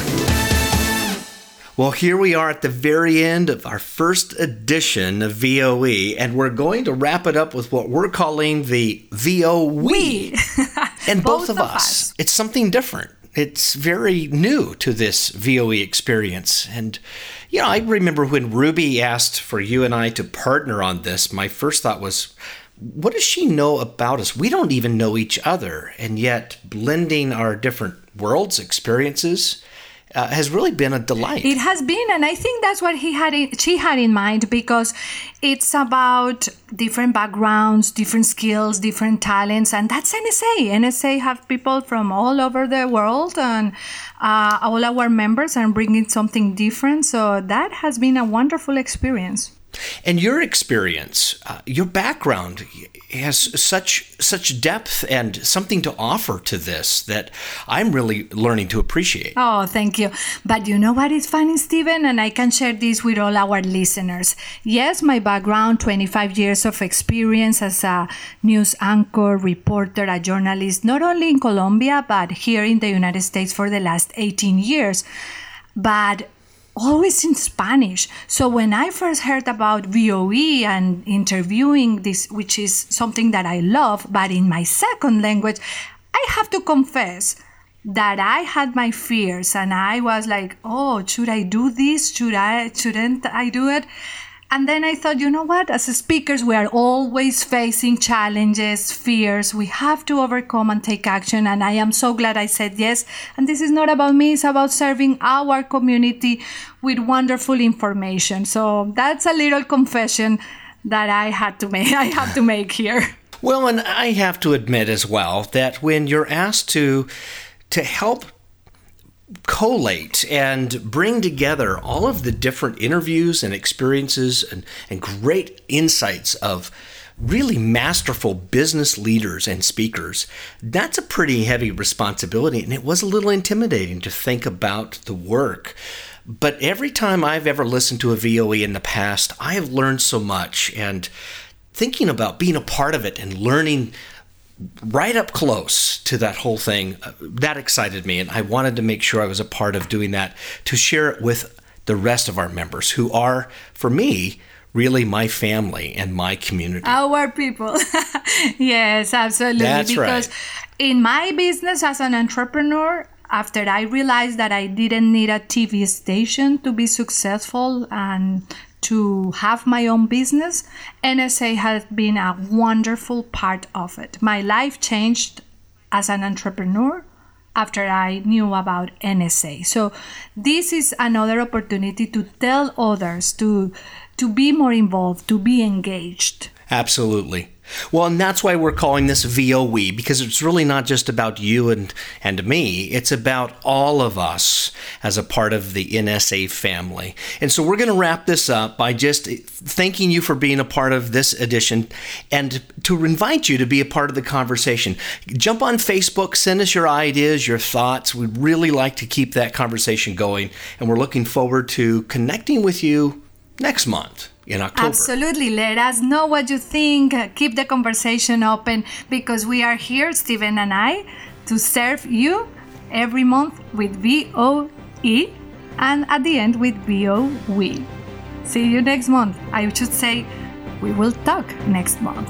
Well, here we are at the very end of our first edition of VOE, and we're going to wrap it up with what we're calling the VOE. we. *laughs* and both, both of, of us. us. It's something different. It's very new to this VOE experience. And, you know, I remember when Ruby asked for you and I to partner on this, my first thought was, what does she know about us? We don't even know each other, and yet blending our different worlds, experiences, uh, has really been a delight. It has been, and I think that's what he had. In, she had in mind because it's about different backgrounds, different skills, different talents, and that's NSA. NSA have people from all over the world, and uh, all our members are bringing something different. So that has been a wonderful experience. And your experience, uh, your background has such such depth and something to offer to this that I'm really learning to appreciate. Oh, thank you. But you know what is funny, Stephen, and I can share this with all our listeners. Yes, my background, 25 years of experience as a news anchor, reporter, a journalist, not only in Colombia but here in the United States for the last 18 years. But always in Spanish. So when I first heard about VOE and interviewing this, which is something that I love, but in my second language, I have to confess that I had my fears and I was like, oh, should I do this? Should I, shouldn't I do it? And then I thought, you know what? As speakers, we are always facing challenges, fears. We have to overcome and take action. And I am so glad I said yes. And this is not about me, it's about serving our community with wonderful information. So that's a little confession that I had to make. *laughs* I have to make here. Well, and I have to admit as well that when you're asked to to help collate and bring together all of the different interviews and experiences and, and great insights of really masterful business leaders and speakers, that's a pretty heavy responsibility. And it was a little intimidating to think about the work. But every time I've ever listened to a VOE in the past, I have learned so much. And thinking about being a part of it and learning right up close to that whole thing, uh, that excited me. And I wanted to make sure I was a part of doing that to share it with the rest of our members who are, for me, really my family and my community. Our people. *laughs* yes, absolutely. That's because right. in my business as an entrepreneur, after I realized that I didn't need a TV station to be successful and to have my own business, NSA has been a wonderful part of it. My life changed as an entrepreneur after I knew about NSA. So this is another opportunity to tell others to to be more involved, to be engaged. Absolutely. Well, and that's why we're calling this VOE because it's really not just about you and, and me. It's about all of us as a part of the NSA family. And so we're going to wrap this up by just thanking you for being a part of this edition and to invite you to be a part of the conversation. Jump on Facebook, send us your ideas, your thoughts. We'd really like to keep that conversation going. And we're looking forward to connecting with you next month in October. Absolutely. Let us know what you think. Keep the conversation open because we are here, Stephen and I, to serve you every month with VOE and at the end with VOE. See you next month. I should say, we will talk next month.